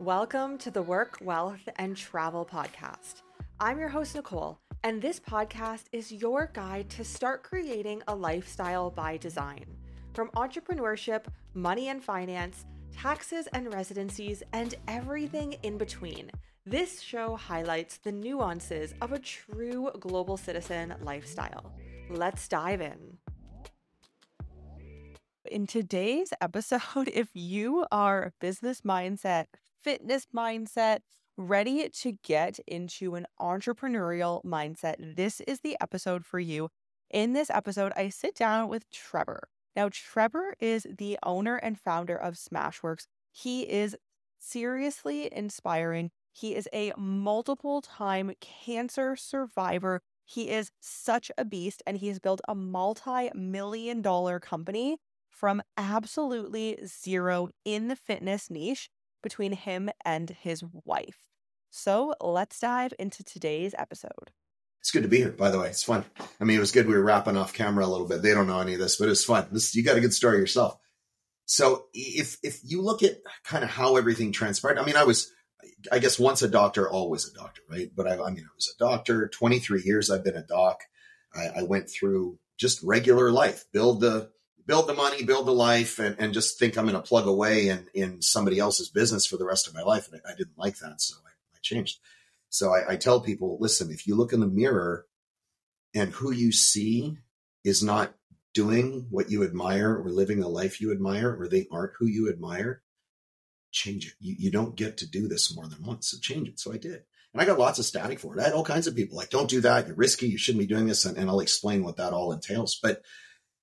Welcome to the Work, Wealth, and Travel Podcast. I'm your host, Nicole, and this podcast is your guide to start creating a lifestyle by design. From entrepreneurship, money and finance, taxes and residencies, and everything in between. This show highlights the nuances of a true global citizen lifestyle. Let's dive in. In today's episode, if you are a business mindset, fitness mindset, ready to get into an entrepreneurial mindset, this is the episode for you. In this episode, I sit down with Trevor. Now, Trevor is the owner and founder of SmashWerx. He is seriously inspiring. He is a multiple time cancer survivor. He is such a beast and he has built a multi million dollar company from absolutely zero in the fitness niche between him and his wife. So let's dive into today's episode. It's good to be here, by the way. It's fun. I mean, it was good we were wrapping off camera a little bit. They don't know any of this, but it's fun. This you got a good story yourself. So if if you look at kind of how everything transpired, I mean, I was I guess once a doctor, always a doctor, right? But I, I mean, I was a doctor. Twenty three years I've been a doc. I, I, went through just regular life, build the build the money, build the life, and, and just think I'm going to plug away in, in somebody else's business for the rest of my life. And I, I didn't like that. So I, I changed. So I, I tell people, listen, if you look in the mirror and who you see is not doing what you admire or living the life you admire, or they aren't who you admire, change it. You, you don't get to do this more than once. So change it. So I did. And I got lots of static for it. I had all kinds of people like, don't do that. You're risky. You shouldn't be doing this. And, and I'll explain what that all entails. But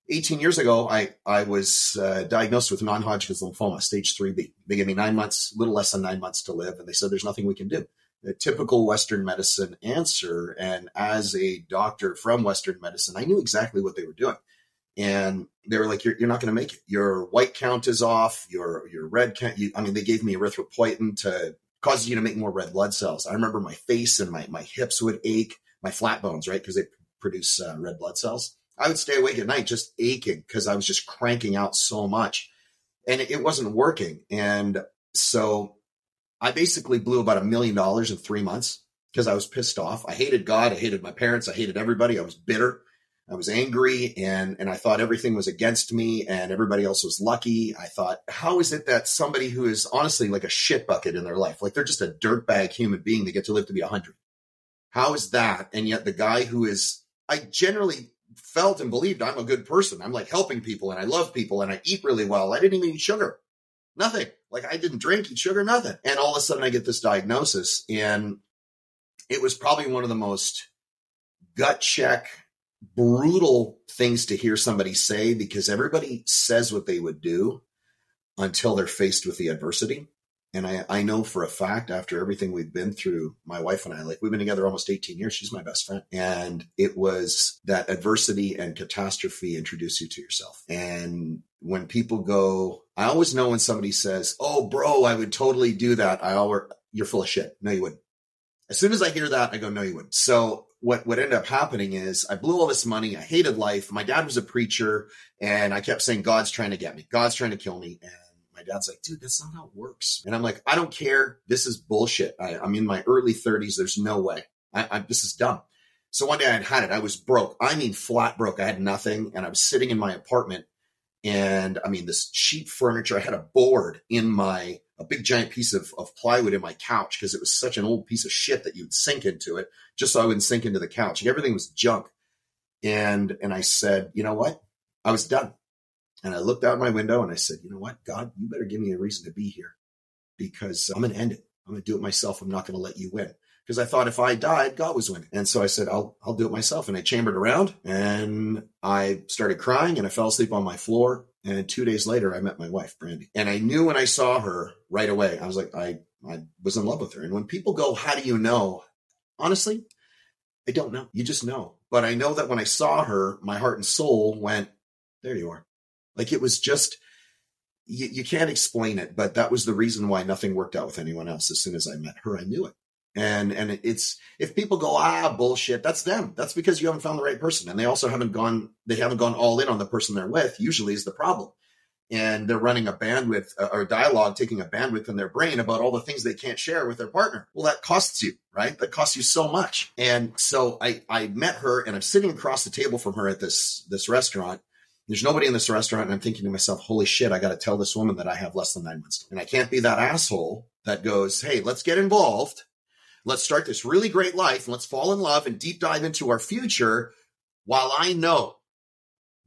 18 years ago, I, I was uh, diagnosed with non Hodgkin's lymphoma, stage 3B. They gave me nine months, a little less than nine months to live. And they said, there's nothing we can do. The typical Western medicine answer. And as a doctor from Western medicine, I knew exactly what they were doing. And they were like, you're, you're not going to make it. Your white count is off. Your, your red count. You, I mean, they gave me erythropoietin to cause you to make more red blood cells. I remember my face and my, my hips would ache, my flat bones, right? Because they produce uh, red blood cells I would stay awake at night just aching because I was just cranking out so much and it wasn't working. And so I basically blew about a million dollars in three months because I was pissed off. I hated God. I hated my parents. I hated everybody. I was bitter. I was angry and, and I thought everything was against me and everybody else was lucky. I thought, how is it that somebody who is honestly like a shit bucket in their life, like they're just a dirtbag human being, they get to live to be a hundred. How is that? And yet the guy who is, I generally felt and believed I'm a good person. I'm like helping people and I love people and I eat really well. I didn't even eat sugar. Nothing. Like I didn't drink, eat sugar, nothing. And all of a sudden I get this diagnosis and it was probably one of the most gut check, brutal things to hear somebody say because everybody says what they would do until they're faced with the adversity. And I, I know for a fact after everything we've been through, my wife and I, like we've been together almost 18 years. She's my best friend. And it was that adversity and catastrophe introduce you to yourself. And when people go, I always know when somebody says, Oh, bro, I would totally do that. I always, you're full of shit. No, you wouldn't. As soon as I hear that, I go, no, you wouldn't. So what, what ended up happening is I blew all this money. I hated life. My dad was a preacher and I kept saying, God's trying to get me. God's trying to kill me. And my dad's like, dude, that's not how it works. And I'm like, I don't care. This is bullshit. I, am in my early 30s. There's no way. I, I, this is dumb. So one day I had it. I was broke. I mean, flat broke. I had nothing. And I was sitting in my apartment. And I mean, this cheap furniture, I had a board in my, a big giant piece of, of plywood in my couch because it was such an old piece of shit that you'd sink into it just so I wouldn't sink into the couch. Everything was junk. And, and I said, you know what? I was done. And I looked out my window and I said, you know what, God, you better give me a reason to be here because I'm going to end it. I'm going to do it myself. I'm not going to let you win. Because I thought if I died, God was winning. And so I said, I'll, I'll do it myself. And I chambered around and I started crying and I fell asleep on my floor. And two days later, I met my wife, Brandy. And I knew when I saw her right away, I was like, I, I was in love with her. And when people go, how do you know? Honestly, I don't know. You just know. But I know that when I saw her, my heart and soul went, there you are. Like it was just, you, you can't explain it, but that was the reason why nothing worked out with anyone else. As soon as I met her, I knew it. And, and it's, if people go, ah, bullshit, that's them. That's because you haven't found the right person. And they also haven't gone, they haven't gone all in on the person they're with, usually is the problem. and they're running a bandwidth uh, or dialogue, taking a bandwidth in their brain about all the things they can't share with their partner. Well, that costs you, right? That costs you so much. And so I, I met her and I'm sitting across the table from her at this, this restaurant. There's nobody in this restaurant. And I'm thinking to myself, holy shit, I got to tell this woman that I have less than nine months. And I can't be that asshole that goes, Hey, let's get involved. Let's start this really great life and let's fall in love and deep dive into our future while I know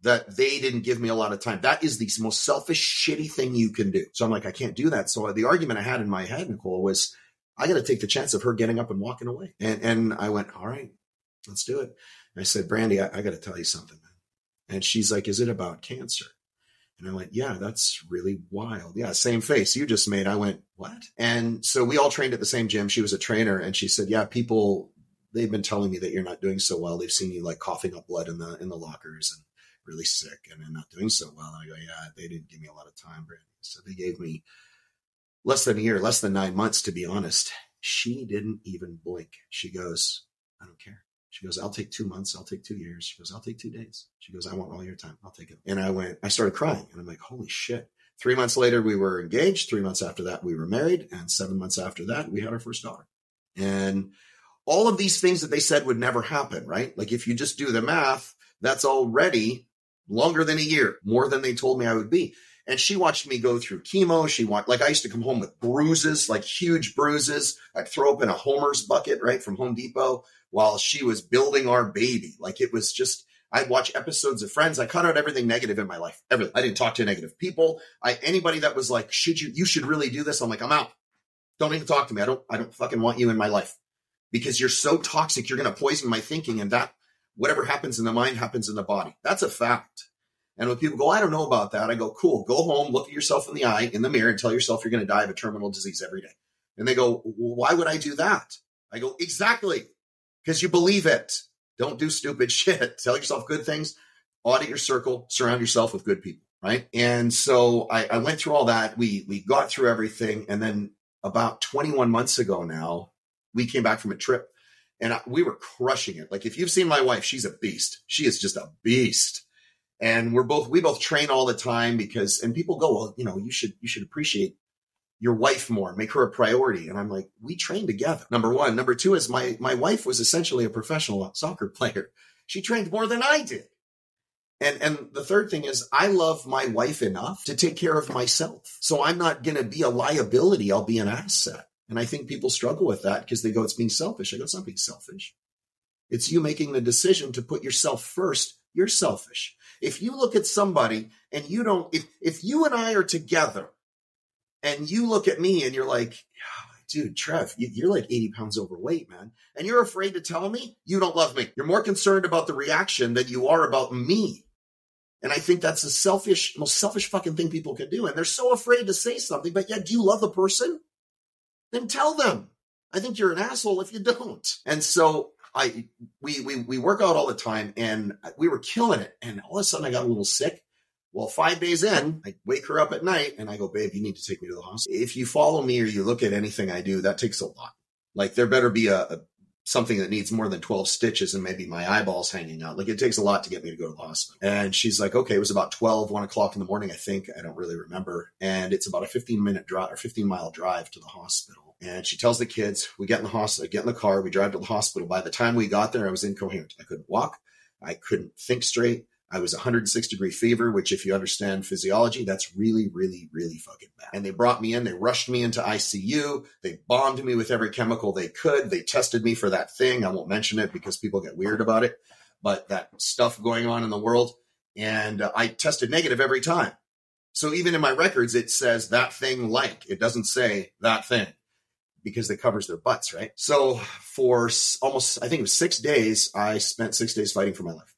that they didn't give me a lot of time. That is the most selfish, shitty thing you can do. So I'm like, I can't do that. So the argument I had in my head, Nicole, was I got to take the chance of her getting up and walking away. And, and I went, all right, let's do it. And I said, Brandy, I, I got to tell you something. And she's like, is it about cancer? And I went, yeah, that's really wild. Yeah, same face you just made. I went, what? And so we all trained at the same gym. She was a trainer and she said, yeah, people, they've been telling me that you're not doing so well. They've seen you like coughing up blood in the, in the lockers and really sick and not doing so well. And I go, yeah, they didn't give me a lot of time, Brandy. So they gave me less than a year, less than nine months, to be honest. She didn't even blink. She goes, I don't care. She goes, I'll take two months. I'll take two years. She goes, I'll take two days. She goes, I want all your time. I'll take it. And I went, I started crying and I'm like, holy shit. Three months later, we were engaged. Three months after that, we were married. And seven months after that, we had our first daughter. And all of these things that they said would never happen, right? Like if you just do the math, that's already longer than a year, more than they told me I would be. And she watched me go through chemo. She want like I used to come home with bruises, like huge bruises. I'd throw up in a Homer's bucket, right, from Home Depot while she was building our baby. Like it was just I'd watch episodes of Friends. I cut out everything negative in my life. Everything. I didn't talk to negative people. I anybody that was like, should you you should really do this? I'm like, I'm out. Don't even talk to me. I don't I don't fucking want you in my life. Because you're so toxic, you're gonna poison my thinking, and that whatever happens in the mind happens in the body. That's a fact. And when people go, I don't know about that, I go, cool, go home, look at yourself in the eye, in the mirror, and tell yourself you're going to die of a terminal disease every day. And they go, why would I do that? I go, exactly, because you believe it. Don't do stupid shit. Tell yourself good things, audit your circle, surround yourself with good people, right? And so I, I went through all that. We we got through everything, and then about 21 months ago now, we came back from a trip, and I, we were crushing it. Like if you've seen my wife, she's a beast. She is just a beast and we're both we both train all the time because and people go well you know you should you should appreciate your wife more make her a priority. And i'm like we train together number one. Number two is my my wife was essentially a professional soccer player. She trained more than i did. And and the third thing is i love my wife enough to take care of myself. So i'm not going to be a liability. I'll be an asset. And i think people struggle with that because they go it's being selfish. I go it's not being selfish. It's you making the decision to put yourself first. You're selfish. If you look at somebody and you don't, if, if you and I are together and you look at me and you're like, dude, Trev, you're like 80 pounds overweight, man. And you're afraid to tell me you don't love me. You're more concerned about the reaction than you are about me. And I think that's the selfish, most selfish fucking thing people can do. And they're so afraid to say something, but yet, do you love the person? Then tell them. I think you're an asshole if you don't. And so I we we we work out all the time, and uh, we were killing it. And all of a sudden, I got a little sick. Well, five days in, I wake her up at night, and I go, "Babe, you need to take me to the hospital." If you follow me or you look at anything I do, that takes a lot. Like there better be a, a something that needs more than 12 stitches and maybe my eyeballs hanging out. Like it takes a lot to get me to go to the hospital. And she's like, okay, it was about 12, one o'clock in the morning, I think. I don't really remember. And it's about a 15 minute drive or 15 mile drive to the hospital. And she tells the kids, we get in the hospital, get in the car, we drive to the hospital. By the time we got there, I was incoherent. I couldn't walk. I couldn't think straight. I was 106 degree fever, which if you understand physiology, that's really, really, really fucking bad. And they brought me in, they rushed me into ICU. They bombed me with every chemical they could. They tested me for that thing. I won't mention it because people get weird about it, but that stuff going on in the world. And uh, I tested negative every time. So even in my records, it says that thing like, it doesn't say that thing because it covers their butts, right? So for almost, I think it was six days, I spent six days fighting for my life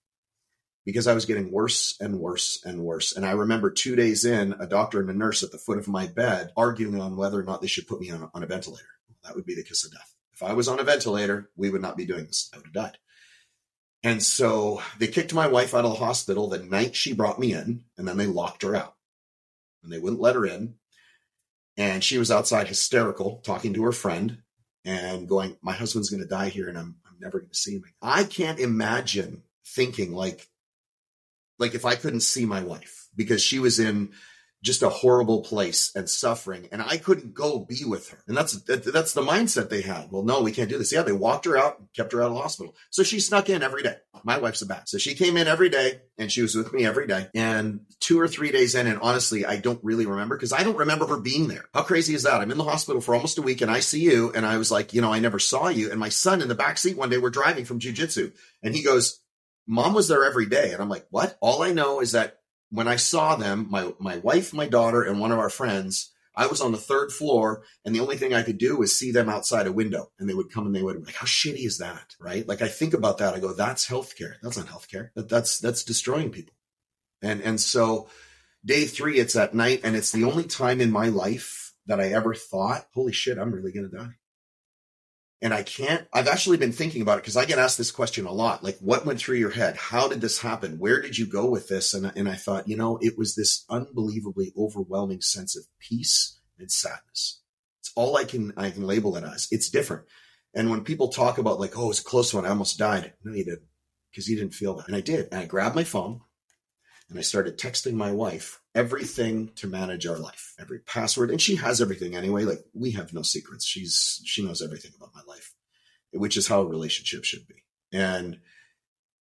because I was getting worse and worse and worse. And I remember two days in, a doctor and a nurse at the foot of my bed arguing on whether or not they should put me on a, on a ventilator. That would be the kiss of death. If I was on a ventilator, we would not be doing this. I would have died. And so they kicked my wife out of the hospital the night she brought me in, and then they locked her out. And they wouldn't let her in. And she was outside hysterical, talking to her friend and going, My husband's going to die here and I'm, I'm never going to see him. I can't imagine thinking like, like if I couldn't see my wife because she was in just a horrible place and suffering and i couldn't go be with her. And that's that's the mindset they had. Well no we can't do this. Yeah they walked her out kept her out of the hospital. So she snuck in every day. My wife's a bat. So she came in every day and she was with me every day. And two or three days in and honestly i don't really remember because i don't remember her being there. How crazy is that? I'm in the hospital for almost a week in icu and i was like you know i never saw you. And my son in the back seat one day we're driving from jiu-jitsu and he goes mom was there every day and i'm like what all i know is that when I saw them, my my wife, my daughter, and one of our friends, I was on the third floor, and the only thing I could do was see them outside a window, and they would come and they would be like, how shitty is that, right? Like I think about that, I go, that's healthcare. That's not healthcare. That, that's that's destroying people, and and so day three, it's at night, and it's the only time in my life that I ever thought, holy shit, I'm really gonna die and I can't, I've actually been thinking about it because I get asked this question a lot. Like, what went through your head? How did this happen? Where did you go with this? And, and I thought, you know, it was this unbelievably overwhelming sense of peace and sadness. It's all I can, I can label it as. It's different. And when people talk about like, oh, it's a close one. I almost died. No, you didn't because you didn't feel that. And I did. And I grabbed my phone and I started texting my wife everything to manage our life, every password. And she has everything anyway. Like we have no secrets. She's, she knows everything about my life, which is how a relationship should be. And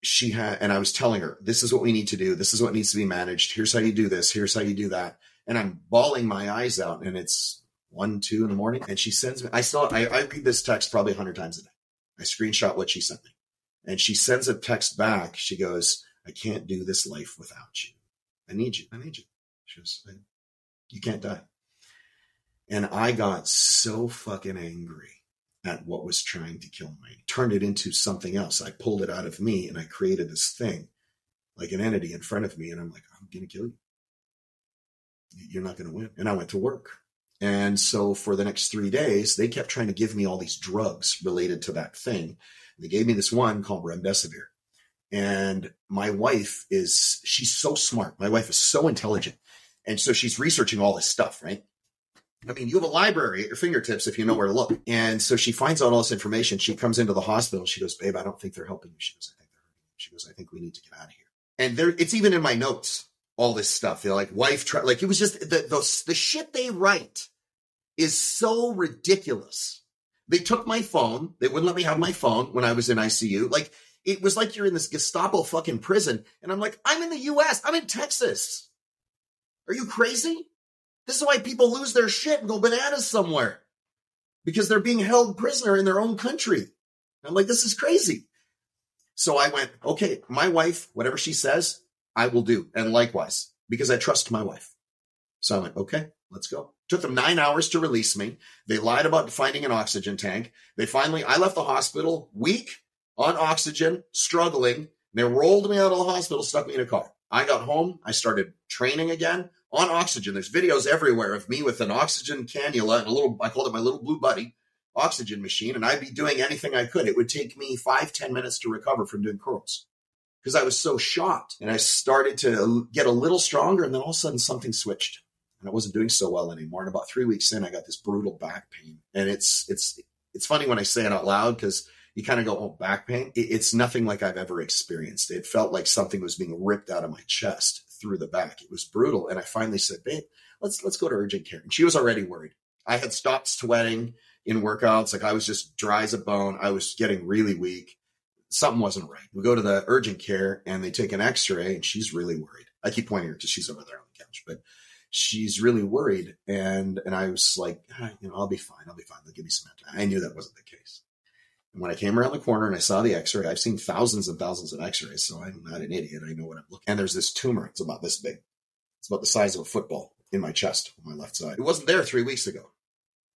she had, and I was telling her, this is what we need to do. This is what needs to be managed. Here's how you do this. Here's how you do that. And I'm bawling my eyes out and it's one, two in the morning. And she sends me, I still, I, I read this text probably a hundred times a day. I screenshot what she sent me and she sends a text back. She goes, I can't do this life without you. I need you. I need you. Was, you can't die. And I got so fucking angry at what was trying to kill me, turned it into something else. I pulled it out of me and I created this thing like an entity in front of me. And I'm like, I'm going to kill you. You're not going to win. And I went to work. And so for the next three days, they kept trying to give me all these drugs related to that thing. They gave me this one called remdesivir. And my wife is, she's so smart. My wife is so intelligent. And so she's researching all this stuff, right? I mean, you have a library at your fingertips if you know where to look. And so she finds out all this information. She comes into the hospital. She goes, babe, I don't think they're helping you. She goes, I think they're hurting you. She goes, I think we need to get out of here. And there, it's even in my notes, all this stuff. They're like wife, try, like it was just the, the, the shit they write is so ridiculous. They took my phone. They wouldn't let me have my phone when I was in ICU. Like it was like you're in this Gestapo fucking prison. And I'm like, I'm in the US. I'm in Texas. Are you crazy? This is why people lose their shit and go bananas somewhere because they're being held prisoner in their own country. I'm like, this is crazy. So I went, okay, my wife, whatever she says, I will do. And likewise, because I trust my wife. So I went, okay, let's go. Took them nine hours to release me. They lied about finding an oxygen tank. They finally, I left the hospital weak on oxygen, struggling. They rolled me out of the hospital, stuck me in a car. I got home. I started training again on oxygen. There's videos everywhere of me with an oxygen cannula and a little, I called it my little blue buddy oxygen machine. And I'd be doing anything I could. It would take me five ten minutes to recover from doing curls because I was so shocked. And I started to get a little stronger. And then all of a sudden something switched and I wasn't doing so well anymore. And about three weeks in, I got this brutal back pain. And it's, it's, it's funny when I say it out loud because you kind of go, oh, back pain. It's nothing like I've ever experienced. It felt like something was being ripped out of my chest through the back. It was brutal. And I finally said, babe, let's, let's go to urgent care. And she was already worried. I had stopped sweating in workouts. Like I was just dry as a bone. I was getting really weak. Something wasn't right. We go to the urgent care and they take an x-ray and she's really worried. I keep pointing her because she's over there on the couch, but she's really worried. And, and I was like, ah, you know, I'll be fine. I'll be fine. They'll give me some I knew that wasn't the case. When I came around the corner and I saw the x-ray, I've seen thousands and thousands of x-rays, so I'm not an idiot. I know what I'm looking. And there's this tumor. It's about this big. It's about the size of a football in my chest on my left side. It wasn't there three weeks ago.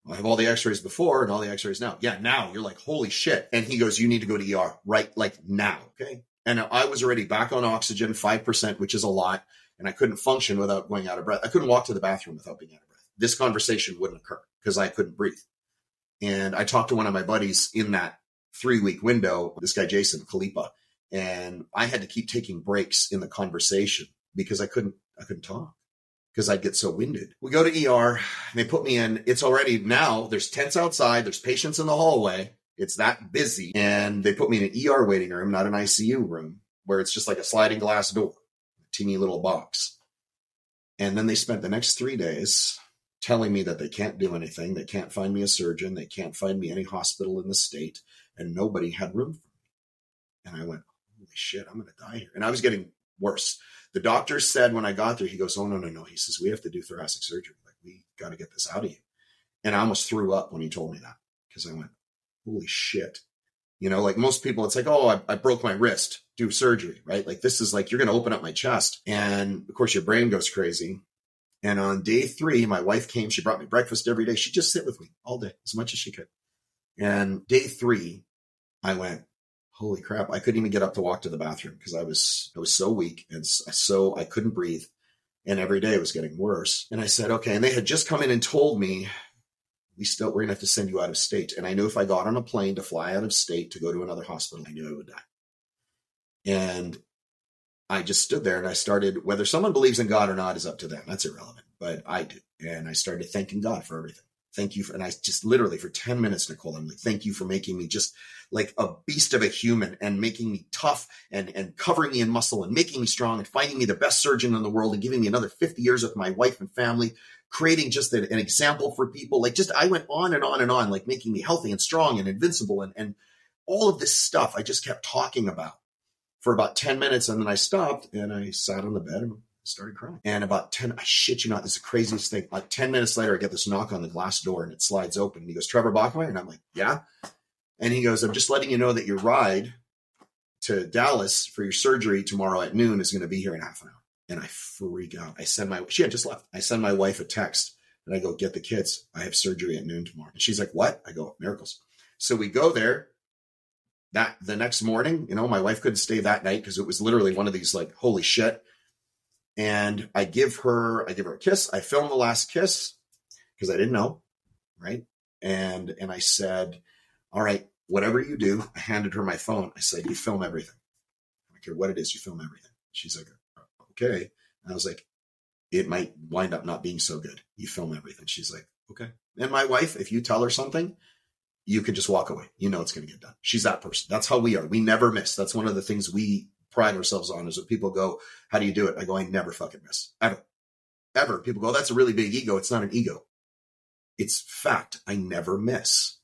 I have all the x-rays before and all the x-rays now. Yeah, now you're like, holy shit. And he goes, you need to go to ER right like now. Okay. And I was already back on oxygen, 5%, which is a lot. And I couldn't function without going out of breath. I couldn't walk to the bathroom without being out of breath. This conversation wouldn't occur because I couldn't breathe. And I talked to one of my buddies in that three week window, this guy, Jason Khalipa, and I had to keep taking breaks in the conversation because I couldn't, I couldn't talk because I'd get so winded. We go to ER and they put me in. It's already now there's tents outside. There's patients in the hallway. It's that busy. And they put me in an ER waiting room, not an ICU room where it's just like a sliding glass door, a teeny little box. And then they spent the next three days telling me that they can't do anything. They can't find me a surgeon. They can't find me any hospital in the state. And nobody had room for me. And I went, holy shit, I'm going to die here. And I was getting worse. The doctor said when I got there, he goes, oh, no, no, no. He says, we have to do thoracic surgery. Like, we got to get this out of you. And I almost threw up when he told me that because I went, holy shit. You know, like most people, it's like, oh, I, I broke my wrist, do surgery, right? Like this is like, you're going to open up my chest. And of course, your brain goes crazy. And on day three, my wife came, she brought me breakfast every day. She'd just sit with me all day, as much as she could. And day three, I went, holy crap, I couldn't even get up to walk to the bathroom because I was, I was so weak and so I couldn't breathe. And every day it was getting worse. And I said, okay. And they had just come in and told me we still we're gonna have to send you out of state. And I knew if I got on a plane to fly out of state to go to another hospital, I knew I would die. And I just stood there and I started, whether someone believes in God or not is up to them. That's irrelevant, but I do. And I started thanking God for everything. Thank you for, and I just literally for 10 minutes, Nicole, I'm like, thank you for making me just like a beast of a human and making me tough and, and covering me in muscle and making me strong and finding me the best surgeon in the world and giving me another 50 years with my wife and family creating just an, an example for people. Like just, I went on and on and on, like making me healthy and strong and invincible and, and all of this stuff I just kept talking about for about 10 minutes. And then I stopped and I sat on the bed and started crying. And about 10, I shit you not, this is the craziest thing. Like 10 minutes later, I get this knock on the glass door and it slides open. And he goes, Trevor Bachmeyer? And I'm like, yeah. And he goes, I'm just letting you know that your ride to Dallas for your surgery tomorrow at noon is going to be here in half an hour and I freak out. I send my she had just left. I send my wife a text and I go, get the kids. I have surgery at noon tomorrow. And she's like, What? I go, miracles. So we go there. That the next morning, you know, my wife couldn't stay that night because it was literally one of these like, holy shit. And I give her, I give her a kiss. I film the last kiss because I didn't know. Right. And and I said, All right, whatever you do, I handed her my phone. I said, You film everything. I don't care what it is, you film everything. She's like, okay. And I was like, it might wind up not being so good. You film everything. She's like, okay. And my wife, if you tell her something, you can just walk away. You know it's going to get done. She's that person. That's how we are. We never miss. That's one of the things we pride ourselves on is when people go, how do you do it? I go, I never fucking miss. Ever. Ever. People go, that's a really big ego. It's not an ego. It's fact. I never miss.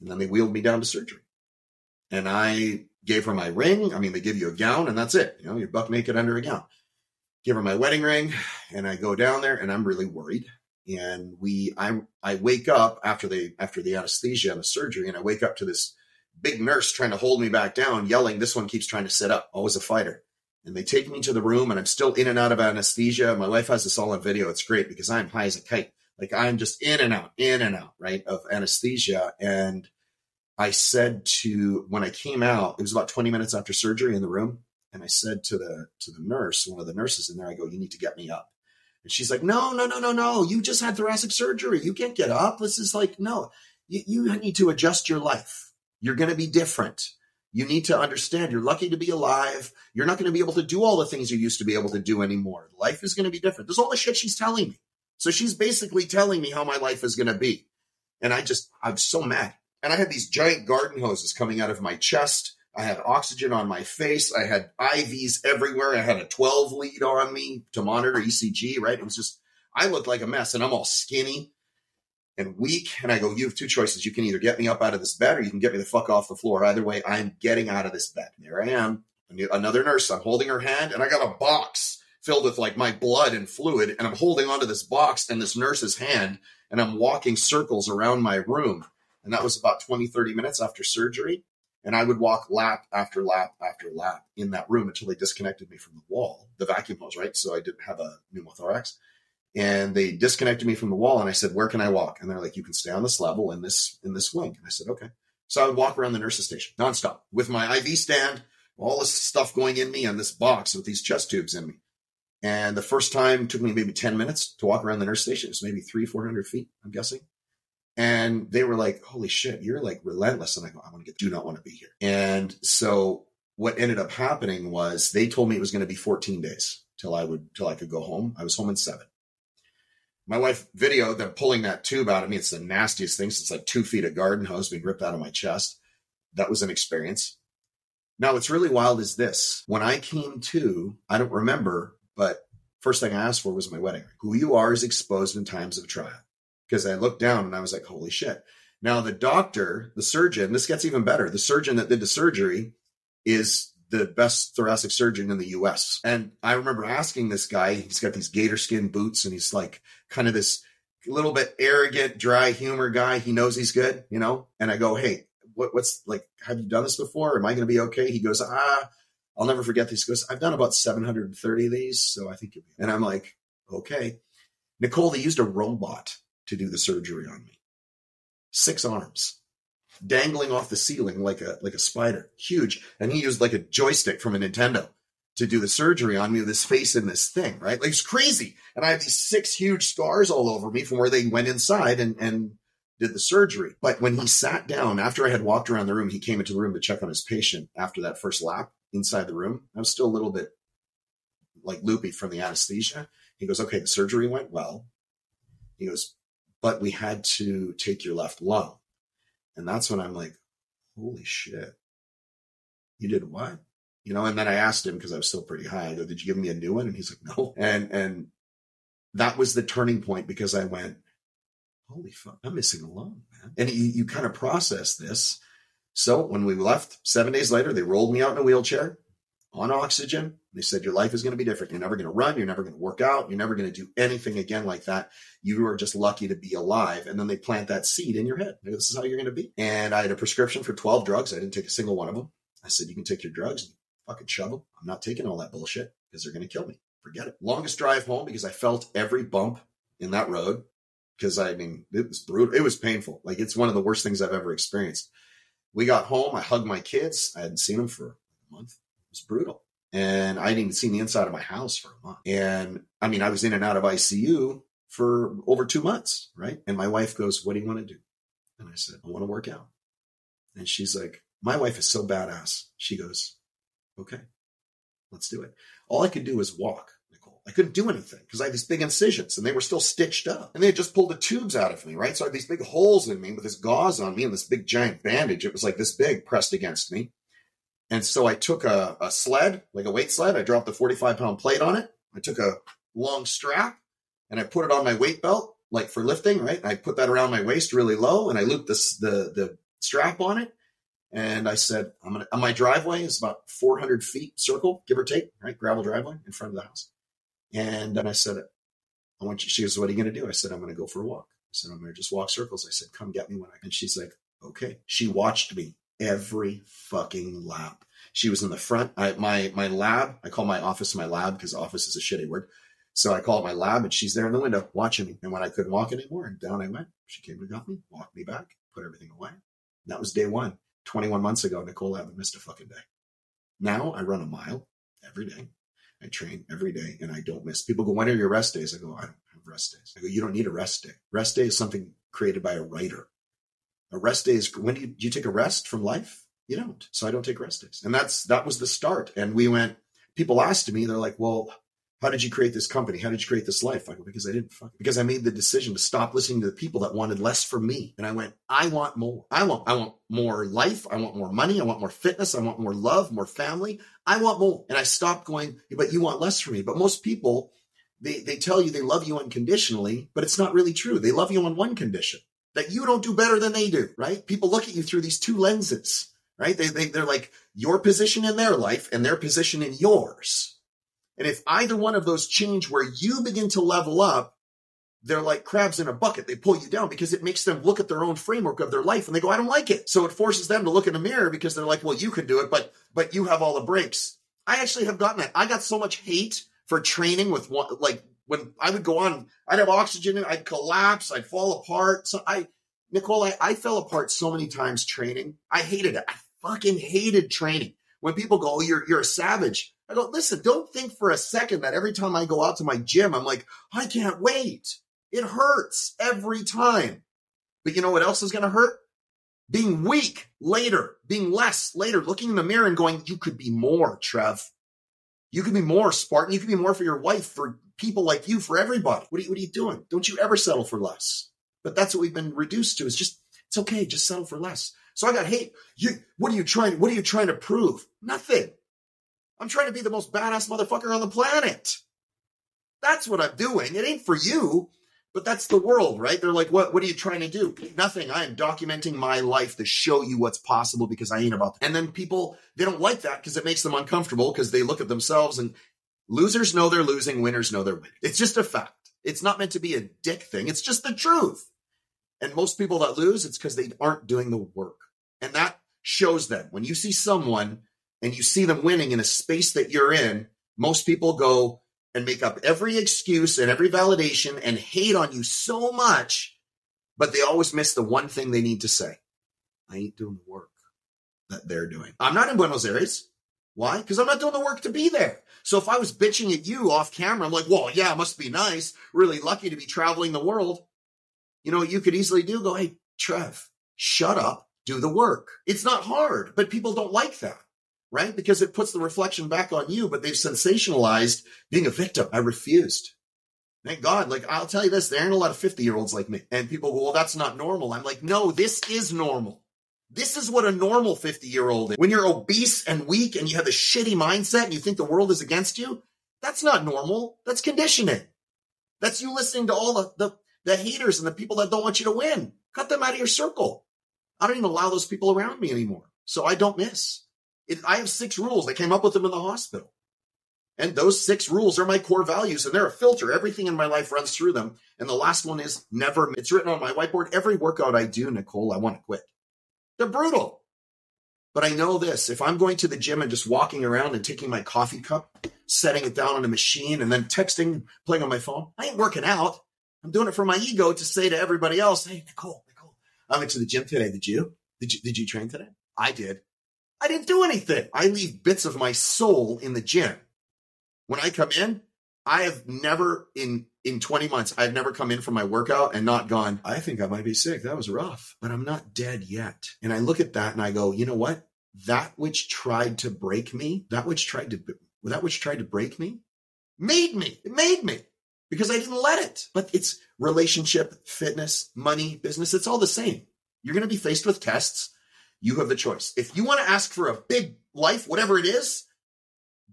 And then they wheeled me down to surgery. And I gave her my ring. I mean, they give you a gown and that's it. You know, you're buck naked under a gown give her my wedding ring and I go down there and I'm really worried. And we, I, I wake up after the, after the anesthesia and the surgery and I wake up to this big nurse trying to hold me back down, yelling, this one keeps trying to sit up. Always a fighter. And they take me to the room and I'm still in and out of anesthesia. My wife has this all on video. It's great because I'm high as a kite. Like I'm just in and out, in and out, right, of anesthesia. And I said to, when I came out, it was about 20 minutes after surgery in the room. And I said to the to the nurse, one of the nurses in there, I go, "You need to get me up." And she's like, "No, no, no, no, no. You just had thoracic surgery. You can't get up. This is like no. You, you need to adjust your life. You're going to be different." You need to understand you're lucky to be alive. You're not going to be able to do all the things you used to be able to do anymore. Life is going to be different. There's all the shit she's telling me. So she's basically telling me how my life is going to be. And I just, I'm so mad. And I had these giant garden hoses coming out of my chest I had oxygen on my face. I had IVs everywhere. I had a 12 lead on me to monitor ECG, right? It was just, I looked like a mess and I'm all skinny and weak. And I go, you have two choices. You can either get me up out of this bed or you can get me the fuck off the floor. Either way, I'm getting out of this bed. And there I am. Another nurse. I'm holding her hand and I got a box filled with like my blood and fluid. And I'm holding onto this box and this nurse's hand and I'm walking circles around my room. And that was about 20, 30 minutes after surgery. And I would walk lap after lap after lap in that room until they disconnected me from the wall, the vacuum hose, right? So I didn't have a pneumothorax. And they disconnected me from the wall and I said, where can I walk? And they're like, you can stay on this level in this, in this wing. And I said, okay. So I would walk around the nurse's station nonstop with my IV stand, all this stuff going in me and this box with these chest tubes in me. And the first time took me maybe 10 minutes to walk around the nurse station. It was maybe three, 400 feet, I'm guessing. And they were like, holy shit, you're like relentless. And I go, I want to get, do not want to be here. And so what ended up happening was they told me it was going to be 14 days till I would, till I could go home. I was home in seven. My wife videoed them pulling that tube out of me. It's the nastiest thing. It's like two feet of garden hose being ripped out of my chest. That was an experience. Now, what's really wild is this. When I came to, I don't remember, but first thing I asked for was my wedding ring. Who you are is exposed in times of trial. Because I looked down and I was like, holy shit. Now, the doctor, the surgeon, this gets even better. The surgeon that did the surgery is the best thoracic surgeon in the US. And I remember asking this guy, he's got these gator skin boots and he's like kind of this little bit arrogant, dry humor guy. He knows he's good, you know? And I go, hey, what, what's like, have you done this before? Am I going to be okay? He goes, ah, I'll never forget this. He goes, I've done about 730 of these. So I think you'll be. And I'm like, okay. Nicole, they used a robot to do the surgery on me. Six arms dangling off the ceiling like a like a spider, huge. And he used like a joystick from a Nintendo to do the surgery on me with his face in this thing, right? Like it's crazy. And I have these six huge scars all over me from where they went inside and and did the surgery. But when he sat down after I had walked around the room, he came into the room to check on his patient after that first lap inside the room. I was still a little bit like loopy from the anesthesia. He goes, "Okay, the surgery went well." He goes, "But we had to take your left lung." And that's when I'm like, holy shit. You did what? You know, and then I asked him because I was still pretty high. I go, did you give me a new one? And he's like, no. And and that was the turning point because I went, holy fuck, I'm missing a lung, man. And you, you kind of process this. So when we left, seven days later, they rolled me out in a wheelchair on oxygen. They said, Your life is going to be different. You're never going to run. You're never going to work out. You're never going to do anything again like that. You are just lucky to be alive. And then they plant that seed in your head. This is how you're going to be. And I had a prescription for 12 drugs. I didn't take a single one of them. I said, You can take your drugs and fucking shove them. I'm not taking all that bullshit because they're going to kill me. Forget it. Longest drive home because I felt every bump in that road. Because I mean, it was brutal. It was painful. Like it's one of the worst things I've ever experienced. We got home. I hugged my kids. I hadn't seen them for a month was brutal. And I hadn't even seen the inside of my house for a month. And I mean, I was in and out of ICU for over two months, right? And my wife goes, What do you want to do? And I said, I want to work out. And she's like, My wife is so badass. She goes, Okay, let's do it. All I could do was walk. Nicole. I couldn't do anything because I had these big incisions and they were still stitched up. And they had just pulled the tubes out of me, right? So I had these big holes in me with this gauze on me and this big giant bandage. It was like this big pressed against me. And so I took a, a sled, like a weight sled. I dropped a 45 pound plate on it. I took a long strap and I put it on my weight belt, like for lifting, right? And I put that around my waist really low and I looped this, the, the strap on it. And I said, I'm gonna, on my driveway is about 400 feet circle, give or take, right? Gravel driveway in front of the house. And then I said, I want you, she goes, what are you going to do? I said, I'm going to go for a walk. I said, I'm going to just walk circles. I said, come get me when I, and she's like, okay. She watched me every fucking lap. She was in the front. I, my my lab. I call my office my lab because office is a shitty word. So I call it my lab, and she's there in the window watching me. And when I couldn't walk anymore, and down I went, she came and got me, walked me back, put everything away. And that was day one. 21 months ago, Nicole I haven't missed a fucking day. Now I run a mile every day. I train every day and I don't miss. People go, when are your rest days? I go, I don't have rest days. I go, you don't need a rest day. Rest day is something created by a writer. A rest day is when do you, do you take a rest from life? You don't. So I don't take rest days. And that's that was the start. And we went, people asked me, they're like, well, how did you create this company? How did you create this life? I go, because I didn't fuck because I made the decision to stop listening to the people that wanted less from me. And I went, I want more. I want, I want more life. I want more money. I want more fitness. I want more love, more family. I want more. And I stopped going, but you want less from me. But most people, they, they tell you they love you unconditionally, but it's not really true. They love you on one condition that you don't do better than they do, right? People look at you through these two lenses, right? They, they, they're like your position in their life and their position in yours. And if either one of those change where you begin to level up, they're like crabs in a bucket. They pull you down because it makes them look at their own framework of their life and they go, I don't like it. So it forces them to look in the mirror because they're like, well, you can do it, but, but you have all the breaks. I actually have gotten that. I got so much hate for training with one, like when I would go on, I'd have oxygen, I'd collapse, I'd fall apart. So I, Nicole, I, I fell apart so many times training. I hated it. I fucking hated training. When people go, oh, you're, you're a savage. I go, listen, don't think for a second that every time I go out to my gym, I'm like, I can't wait. It hurts every time. But you know what else is going to hurt? Being weak later, being less later, looking in the mirror and going, you could be more, Trev. You could be more, Spartan. You could be more for your wife, for people like you, for everybody. What are you, what are you doing? Don't you ever settle for less. But that's what we've been reduced to is just, it's okay. Just settle for less. So I got hate. You, what are you trying, what are you trying to prove? Nothing. I'm trying to be the most badass motherfucker on the planet. That's what I'm doing. It ain't for you, but that's the world, right? They're like, what, what are you trying to do? Nothing. I am documenting my life to show you what's possible because I ain't about that. And then people, they don't like that because it makes them uncomfortable because they look at themselves and losers know they're losing, winners know they're winning. It's just a fact. It's not meant to be a dick thing. It's just the truth. And most people that lose, it's because they aren't doing the work. And that shows them when you see someone and you see them winning in a space that you're in, most people go and make up every excuse and every validation and hate on you so much, but they always miss the one thing they need to say. I ain't doing the work that they're doing. I'm not in Buenos Aires. Why? Because I'm not doing the work to be there. So if I was bitching at you off camera, I'm like, well, yeah, it must be nice. Really lucky to be traveling the world. You know you could easily do? Go, hey, Trev, shut up, do the work. It's not hard, but people don't like that, right? Because it puts the reflection back on you, but they've sensationalized being a victim. I refused. Thank God. Like, I'll tell you this, there aren't a lot of 50 year olds like me. And people go, well, that's not normal. I'm like, no, this is normal. This is what a normal 50 year old is. When you're obese and weak and you have a shitty mindset and you think the world is against you, that's not normal. That's conditioning. That's you listening to all the, the, the haters and the people that don't want you to win. Cut them out of your circle. I don't even allow those people around me anymore. So I don't miss. It, I have six rules. I came up with them in the hospital. And those six rules are my core values and they're a filter. Everything in my life runs through them. And the last one is never, it's written on my whiteboard. Every workout I do, Nicole, I want to quit. They're brutal. But I know this if I'm going to the gym and just walking around and taking my coffee cup, setting it down on a machine, and then texting, playing on my phone, I ain't working out. I'm doing it for my ego to say to everybody else, hey, Nicole, Nicole, I went to the gym today. Did you? Did you, did you train today? I did. I didn't do anything. I leave bits of my soul in the gym. When I come in, I have never in in 20 months, I've never come in from my workout and not gone, I think I might be sick. That was rough, but I'm not dead yet. And I look at that and I go, you know what? That which tried to break me, that which tried to, that which tried to break me made me. It made me because I didn't let it. But it's relationship, fitness, money, business. It's all the same. You're going to be faced with tests. You have the choice. If you want to ask for a big life, whatever it is,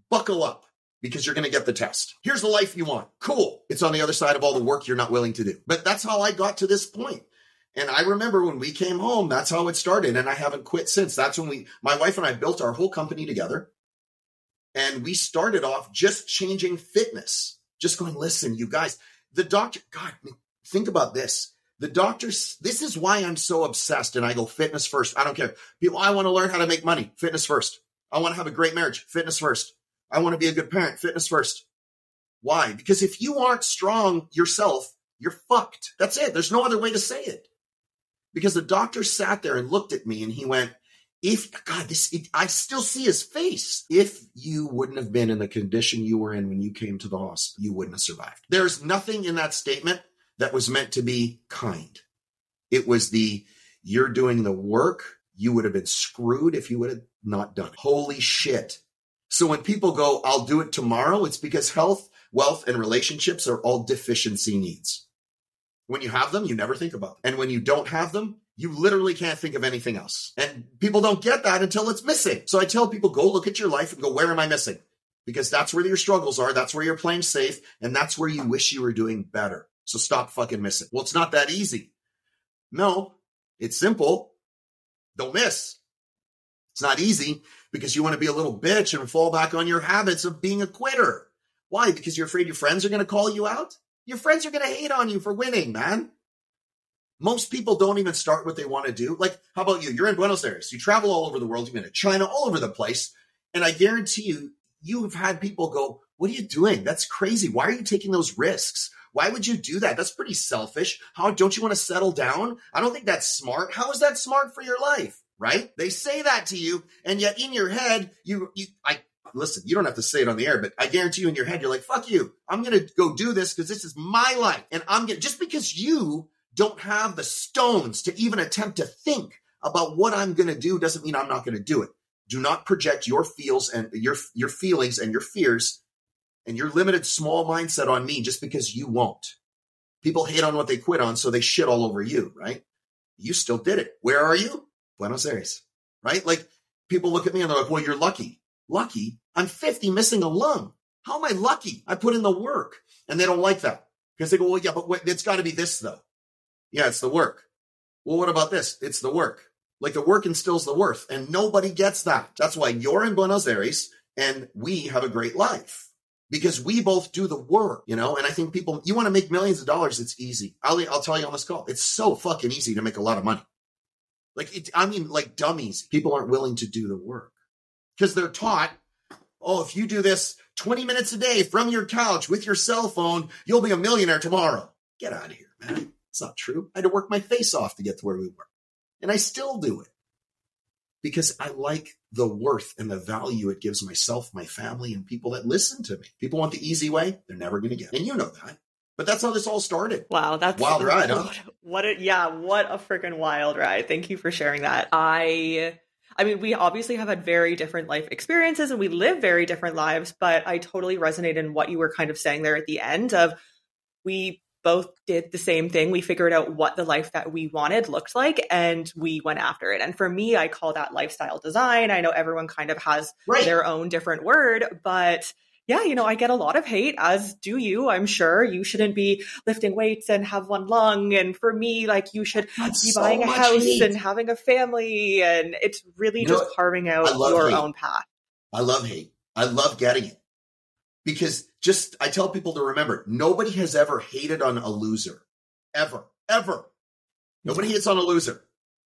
buckle up because you're going to get the test. Here's the life you want. Cool. It's on the other side of all the work you're not willing to do. But that's how I got to this point. And I remember when we came home, that's how it started. And I haven't quit since. That's when we, my wife and I built our whole company together. And we started off just changing fitness, just going, listen, you guys, the doctor, God, think about this. The doctors, this is why I'm so obsessed. And I go fitness first. I don't care. People, I want to learn how to make money. Fitness first. I want to have a great marriage. Fitness first. I want to be a good parent. Fitness first. Why? Because if you aren't strong yourself, you're fucked. That's it. There's no other way to say it. Because the doctor sat there and looked at me and he went, if God, this, it, I still see his face. If you wouldn't have been in the condition you were in when you came to the hospital, you wouldn't have survived. There's nothing in that statement that was meant to be kind. It was the, you're doing the work. You would have been screwed if you would have not done it. Holy shit. So when people go, I'll do it tomorrow, it's because health, wealth, and relationships are all deficiency needs. When you have them, you never think about them. And when you don't have them, you literally can't think of anything else. And people don't get that until it's missing. So I tell people, go look at your life and go, where am I missing? Because that's where your struggles are. That's where you're playing safe. And that's where you wish you were doing better. So stop fucking missing. Well, it's not that easy. No, it's simple. Don't miss. It's not easy because you want to be a little bitch and fall back on your habits of being a quitter. Why? Because you're afraid your friends are going to call you out? Your friends are going to hate on you for winning, man. Most people don't even start what they want to do. Like, how about you? You're in Buenos Aires. You travel all over the world. You've been to China, all over the place. And I guarantee you, you have had people go, What are you doing? That's crazy. Why are you taking those risks? Why would you do that? That's pretty selfish. How don't you want to settle down? I don't think that's smart. How is that smart for your life? Right? They say that to you, and yet in your head, you, you, I, listen, you don't have to say it on the air, but I guarantee you in your head, you're like, fuck you. I'm to go do this because this is my life. And I'm to, just because you don't have the stones to even attempt to think about what I'm to do doesn't mean I'm not to do it. Do not project your feels and your, your feelings and your fears and your limited small mindset on me just because you won't. People hate on what they quit on, so they shit all over you, right? You still did it. Where are you? Buenos Aires, right? Like people look at me and they're like, well, you're lucky. Lucky? I'm 50 missing a lung. How am I lucky? I put in the work. And they don't like that because they go, well, yeah, but wait, it's got to be this though. Yeah, it's the work. Well, what about this? It's the work. Like the work instills the worth, and nobody gets that. That's why you're in Buenos Aires and we have a great life because we both do the work, you know. And I think people, you want to make millions of dollars, it's easy. I'll, I'll tell you on this call, it's so fucking easy to make a lot of money. Like, I mean, like dummies. People aren't willing to do the work because they're taught, oh, if you do this 20 minutes a day from your couch with your cell phone, you'll be a millionaire tomorrow. Get out of here, man. It's not true. I had to work my face off to get to where we were. And I still do it because I like the worth and the value it gives myself, my family, and people that listen to me. People want the easy way, they're never going to get it. And you know that. But that's how this all started. Wow, that's wild ride, huh? What a yeah, what a freaking wild ride. Thank you for sharing that. I I mean, we obviously have had very different life experiences and we live very different lives, but I totally resonate in what you were kind of saying there at the end of we both did the same thing. We figured out what the life that we wanted looked like and we went after it. And for me, I call that lifestyle design. I know everyone kind of has right. their own different word, but yeah, you know, I get a lot of hate, as do you, I'm sure. You shouldn't be lifting weights and have one lung. And for me, like, you should That's be so buying a house hate. and having a family. And it's really you just carving out your hate. own path. I love hate. I love getting it because just I tell people to remember nobody has ever hated on a loser ever ever nobody hates on a loser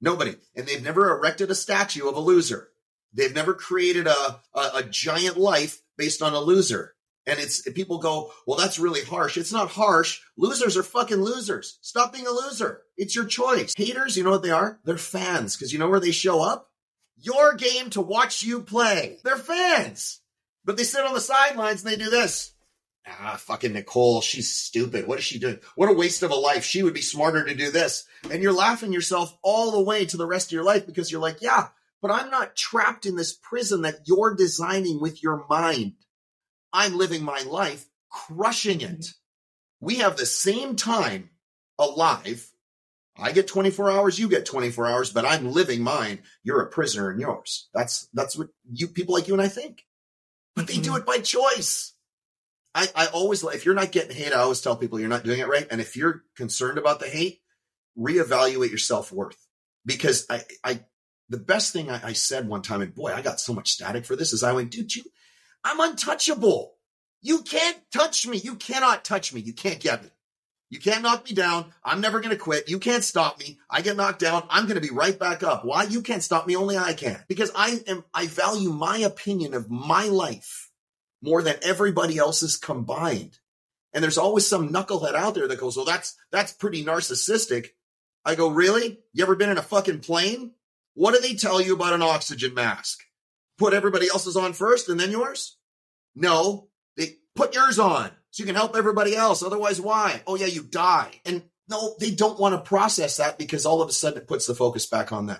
nobody and they've never erected a statue of a loser they've never created a, a, a giant life based on a loser. And it's people go well that's really harsh. It's not harsh. Losers are fucking losers. Stop being a loser. It's your choice. Haters you know what they are? They're fans. Because you know where they show up? Your game to watch you play. They're fans. But they sit on the sidelines and they do this. Ah, fucking Nicole, she's stupid. What is she doing? What a waste of a life. She would be smarter to do this. And you're laughing yourself all the way to the rest of your life because you're like, yeah, but I'm not trapped in this prison that you're designing with your mind. I'm living my life crushing it. We have the same time alive. I get 24 hours, you get 24 hours, but I'm living mine. You're a prisoner in yours. That's that's what you people like you and I think but they do mm-hmm. it by choice. I, I always, if you're not getting hate, I always tell people you're not doing it right. And if you're concerned about the hate, reevaluate your self worth. Because I, I, the best thing I, I, said one time, and boy, I got so much static for this, is I went, dude, you, I'm untouchable. You can't touch me. You cannot touch me. You can't get me. You can't knock me down. I'm never going to quit. You can't stop me. I get knocked down. I'm going to be right back up. Why? You can't stop me. Only I can. Because I am, I value my opinion of my life more than everybody else's combined. And there's always some knucklehead out there that goes, well, that's, that's pretty narcissistic. I go, really? You ever been in a fucking plane? What do they tell you about an oxygen mask? Put everybody else's on first and then yours? No, they put yours on so you can help everybody else. Otherwise, why? Oh, yeah, you die. And no, they don't want to process that because all of a sudden it puts the focus back on them.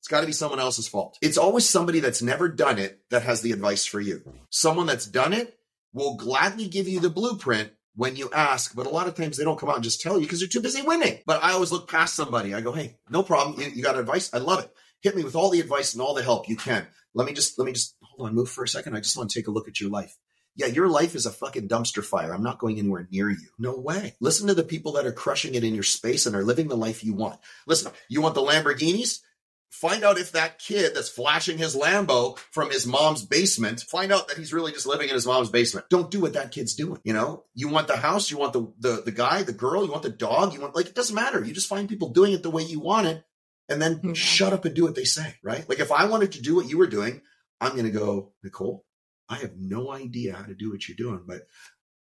It's got to be someone else's fault. It's always somebody that's never done it that has the advice for you. Someone that's done it will gladly give you the blueprint when you ask, but a lot of times they don't come out and just tell you because they're too busy winning. But I always look past somebody. I go, hey, no problem. You, got advice? I love it. Hit me with all the advice and all the help you can. Let me just, let me just hold on, move for a second. I just want to take a look at your life. Yeah, your life is a fucking dumpster fire. I'm not going anywhere near you. No way. Listen to the people that are crushing it in your space and are living the life you want. Listen, you want the Lamborghinis? Find out if that kid that's flashing his Lambo from his mom's basement, find out that he's really just living in his mom's basement. Don't do what that kid's doing. You know, you want the house, you want the, the, the guy, the girl, you want the dog, you want, like, it doesn't matter. You just find people doing it the way you want it and then mm-hmm. shut up and do what they say, right? Like if I wanted to do what you were doing, I'm going to go, Nicole, I have no idea how to do what you're doing, but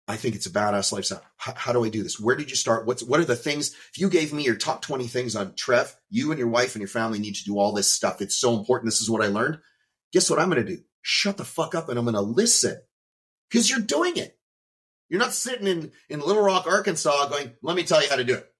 I think it's a badass lifestyle. How, how, do I do this? Where did you start? What's what are the things? If you gave me your top 20 things on Trev, you and your wife and your family need to do all this stuff. It's so important. This is what I learned. Guess what I'm going to do? Shut the fuck up and I'm going to listen because you're doing it. You're not sitting in, in Little Rock, Arkansas going, let me tell you how to do it.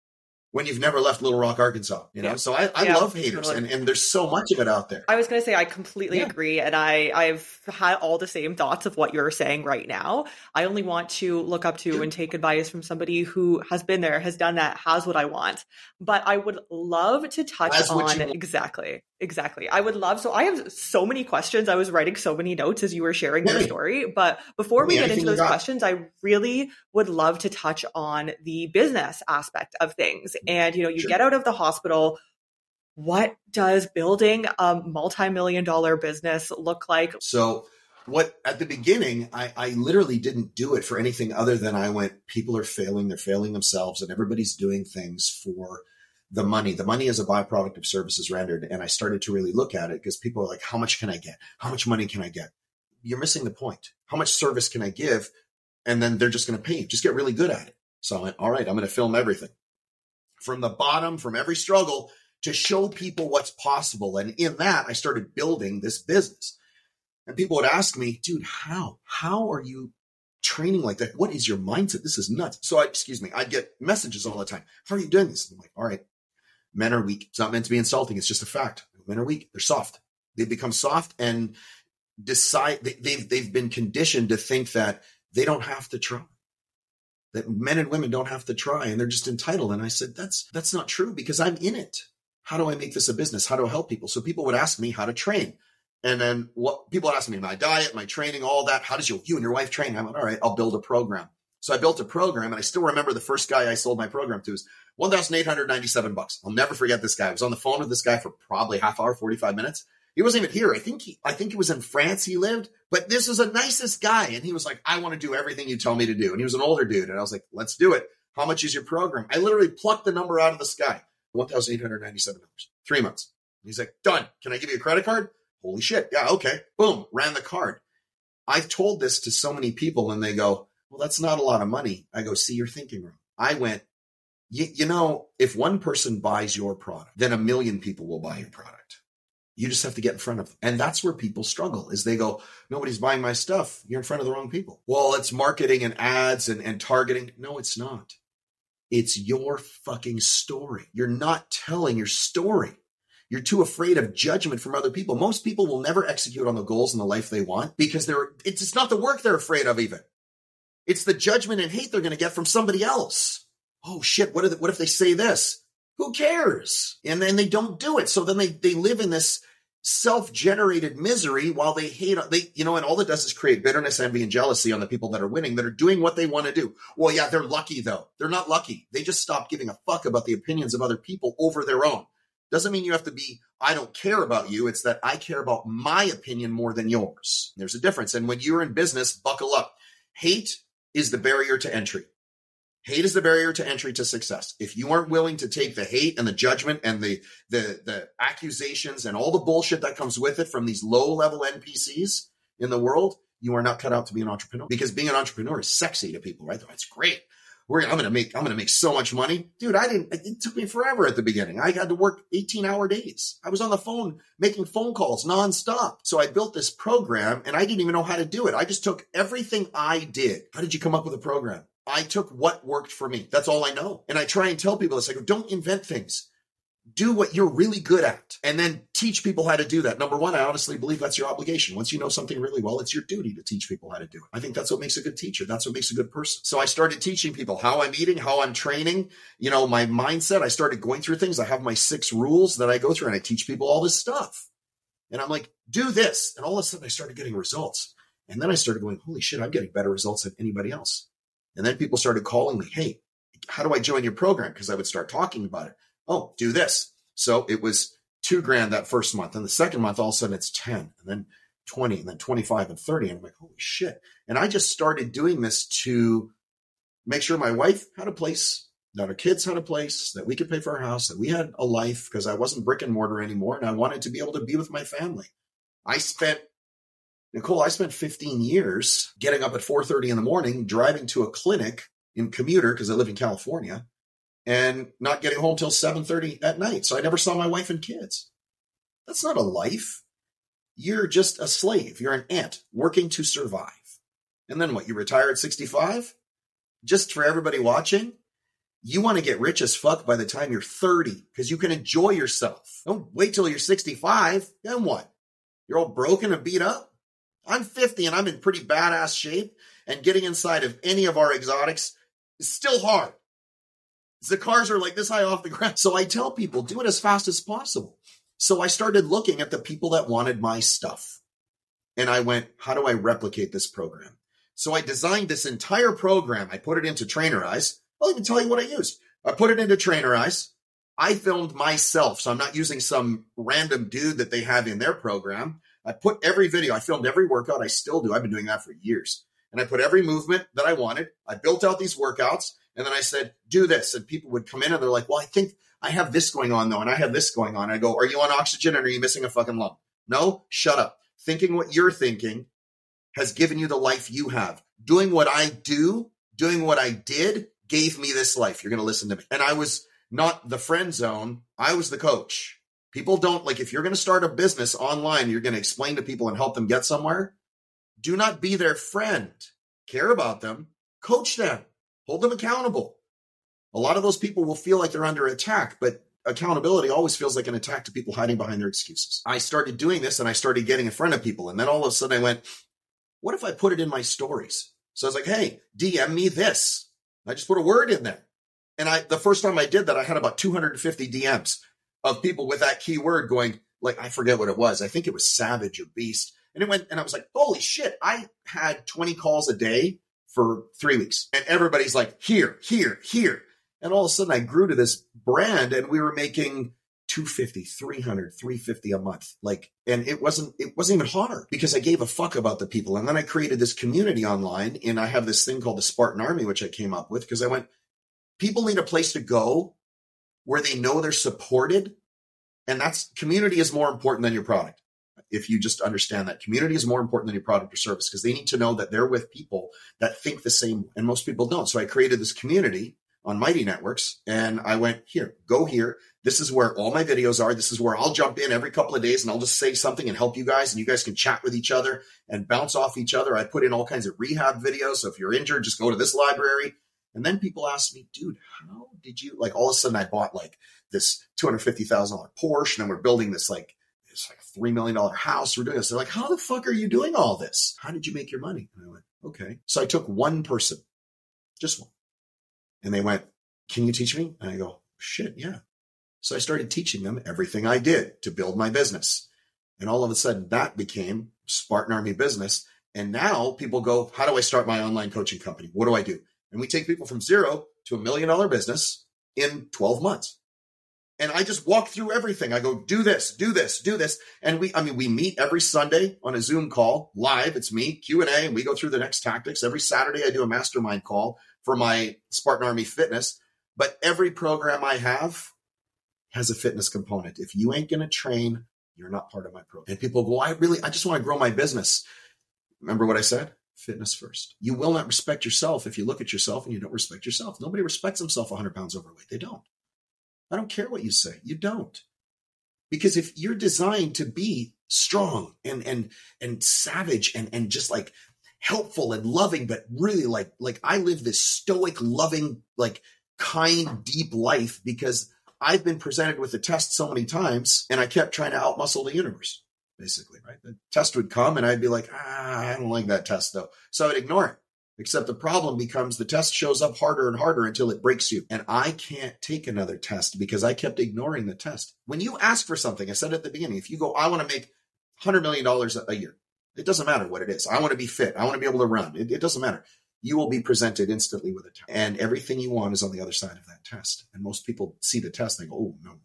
When you've never left Little Rock, Arkansas. You know, Yeah. so I, I Yeah, love haters, totally. and, and there's so much of it out there. I was going to say I completely Yeah. agree, and I I've had all the same thoughts of what you're saying right now. I only want to look up to and take advice from somebody who has been there, has done that, has what I want. But I would love to touch what on exactly, exactly. I would love. So I have so many questions. I was writing so many notes as you were sharing your story. But before we get into those questions, I really would love to touch on the business aspect of things. Mm-hmm. And you know, you Sure. get out of the hospital what does building a multi-million dollar business look like So what at the beginning, I, I literally didn't do it for anything other than I went, people are failing, they're failing themselves, and everybody's doing things for the money. The money is a byproduct of services rendered. And I started to really look at it because people are like, how much can I get? How much money can I get? You're missing the point. How much service can I give? And then they're just going to pay you. Just get really good at it. So I went, all right, I'm going to film everything from the bottom, from every struggle to show people what's possible. And in that, I started building this business. And people would ask me, dude, how? How are you training like that? What is your mindset? This is nuts. So I, excuse me, I'd get messages all the time. How are you doing this? I'm like, all right, men are weak. It's not meant to be insulting. It's just a fact. Men are weak. They're soft. They become soft and decide they, they've, they've been conditioned to think that they don't have to try. That men and women don't have to try and they're just entitled. And I said, that's, that's not true because I'm in it. How do I make this a business? How do I help people? So people would ask me how to train. And then what people ask me, my diet, my training, all that. How does you, you and your wife train? I went, all right, I'll build a program. So I built a program and I still remember the first guy I sold my program to was 1,897 bucks. I'll never forget this guy. I was on the phone with this guy for probably half hour, 45 minutes. He wasn't even here. I think he, I think he was in France. He lived, but this was the nicest guy. And he was like, I want to do everything you tell me to do. And he was an older dude. And I was like, let's do it. How much is your program? I literally plucked the number out of the sky. $1,897. Three months. He's like, done. Can I give you a credit card? Holy shit. Yeah. Okay. Boom. Ran the card. I've told this to so many people and they go, well, that's not a lot of money. I go, see, you're thinking wrong. I went, you know, if one person buys your product, then a million people will buy your product. You just have to get in front of them. And that's where people struggle is they go, nobody's buying my stuff. You're in front of the wrong people. Well, it's marketing and ads and, and targeting. No, it's not. It's your fucking story. You're not telling your story. You're too afraid of judgment from other people. Most people will never execute on the goals and the life they want because they're, it's just not the work they're afraid of even. It's the judgment and hate they're going to get from somebody else. Oh shit. What, if, what if they say this? Who cares? And then they don't do it. So then they, they live in this self-generated misery while they hate, they, you know, and all it does is create bitterness, envy, and jealousy on the people that are winning, that are doing what they want to do. Well, yeah, they're lucky though. They're not lucky. They just stopped giving a fuck about the opinions of other people over their own. Doesn't mean you have to be, I don't care about you. It's that I care about my opinion more than yours. There's a difference. And when you're in business, buckle up. Hate is the barrier to entry. Hate is the barrier to entry to success. If you aren't willing to take the hate and the judgment and the, the, the accusations and all the bullshit that comes with it from these low level NPCs in the world, you are not cut out to be an entrepreneur because being an entrepreneur is sexy to people, right? It's great. We're, I'm to make, I'm to make so much money. Dude, I didn't, it took me forever at the beginning. I had to work 18 hour days. I was on the phone making phone calls nonstop. So I built this program and I didn't even know how to do it. I just took everything I did. How did you come up with a program? I took what worked for me. That's all I know. And I try and tell people this. I go, don't invent things. Do what you're really good at and then teach people how to do that. Number one, I honestly believe that's your obligation. Once you know something really well, it's your duty to teach people how to do it. I think that's what makes a good teacher. That's what makes a good person. So I started teaching people how I'm eating, how I'm training, you know, my mindset. I started going through things. I have my six rules that I go through and I teach people all this stuff. And I'm like, do this. And all of a sudden I started getting results. And then I started going, holy shit, I'm getting better results than anybody else. And then people started calling me, Hey, how do I join your program? Cause I would start talking about it. Oh, do this. So it was two grand that first month. And the second month, all of a sudden it's 10 and then 20 and then 25 and 30. And I'm like, holy shit. And I just started doing this to make sure my wife had a place, that our kids had a place, that we could pay for our house, that we had a life because I wasn't brick and mortar anymore. And I wanted to be able to be with my family. I spent Nicole, I spent 15 years getting up at 4:30 in the morning, driving to a clinic in commuter because I live in California, and not getting home till 7:30 at night. So I never saw my wife and kids. That's not a life. You're just a slave. You're an ant working to survive. And then what? You retire at 65? Just for everybody watching? You want to get rich as fuck by the time you're 30 because you can enjoy yourself. Don't wait till you're 65. Then what? You're all broken and beat up? I'm 50 and I'm in pretty badass shape, and getting inside of any of our exotics is still hard. The cars are like this high off the ground. So I tell people, do it as fast as possible. So I started looking at the people that wanted my stuff. And I went, how do I replicate this program? So I designed this entire program. I put it into Trainer Trainerize. I'll even tell you what I used. I put it into Trainer Trainerize. I filmed myself. So I'm not using some random dude that they have in their program. I put every video, I filmed every workout. I still do. I've been doing that for years. And I put every movement that I wanted. I built out these workouts and then I said, do this. And people would come in and they're like, well, I think I have this going on though. And I have this going on. And I go, are you on oxygen and are you missing a fucking lung? No, shut up. Thinking what you're thinking has given you the life you have. Doing what I do, doing what I did gave me this life. You're going to listen to me. And I was not the friend zone. I was the coach. People don't like, if you're going to start a business online, you're going to explain to people and help them get somewhere. Do not be their friend. Care about them, coach them, hold them accountable. A lot of those people will feel like they're under attack, but accountability always feels like an attack to people hiding behind their excuses. I started doing this and I started getting in front of people. And then all of a sudden I went, what if I put it in my stories? So I was like, hey, DM me this. I just put a word in there. And I, the first time I did that, I had about 250 DMs of people with that keyword going, like, I forget what it was. I think it was savage or beast. And it went, and I was like, holy shit, I had 20 calls a day for three weeks. And everybody's like, here, here, here. And all of a sudden I grew to this brand and we were making 250, 300, 350 a month. Like, and it wasn't, it wasn't even hard because I gave a fuck about the people. And then I created this community online and I have this thing called the Spartan Army, which I came up with because I went, people need a place to go where they know they're supported. And that's community is more important than your product. If you just understand that community is more important than your product or service because they need to know that they're with people that think the same. And most people don't. So I created this community on Mighty Networks and I went here, go here. This is where all my videos are. This is where I'll jump in every couple of days and I'll just say something and help you guys and you guys can chat with each other and bounce off each other. I put in all kinds of rehab videos. So if you're injured, just go to this library. And then people ask me, dude, how did you like all of a sudden I bought like this $250,000 Porsche and then we're building this like, it's like a $3 million house. We're doing this. They're like, how the fuck are you doing all this? How did you make your money? And I went, okay. So I took one person, just one. And they went, can you teach me? And I go, shit, yeah. So I started teaching them everything I did to build my business. And all of a sudden that became Spartan Army business. And now people go, how do I start my online coaching company? What do I do? And we take people from zero to a million dollar business in 12 months. And I just walk through everything. I go, do this, do this, do this. And we, I mean, we meet every Sunday on a Zoom call live. It's me, Q and A, and we go through the next tactics. Every Saturday I do a mastermind call for my Spartan Army fitness. But every program I have has a fitness component. If you ain't going to train, you're not part of my program. And people go, I really, I just want to grow my business. Remember what I said? Fitness first. You will not respect yourself if you look at yourself and you don't respect yourself. Nobody respects himself 100 pounds overweight. They don't. I don't care what you say. You don't. Because if you're designed to be strong and and and savage and and just like helpful and loving, but really like like I live this stoic, loving, like kind, deep life because I've been presented with a test so many times and I kept trying to outmuscle the universe basically, right? The test would come and I'd be like, ah, I don't like that test though. So I'd ignore it. Except the problem becomes the test shows up harder and harder until it breaks you. And I can't take another test because I kept ignoring the test. When you ask for something, I said at the beginning, if you go, I want to make $100 million a year, it doesn't matter what it is. I want to be fit. I want to be able to run. It, it doesn't matter. You will be presented instantly with a test. And everything you want is on the other side of that test. And most people see the test and they go, oh, no.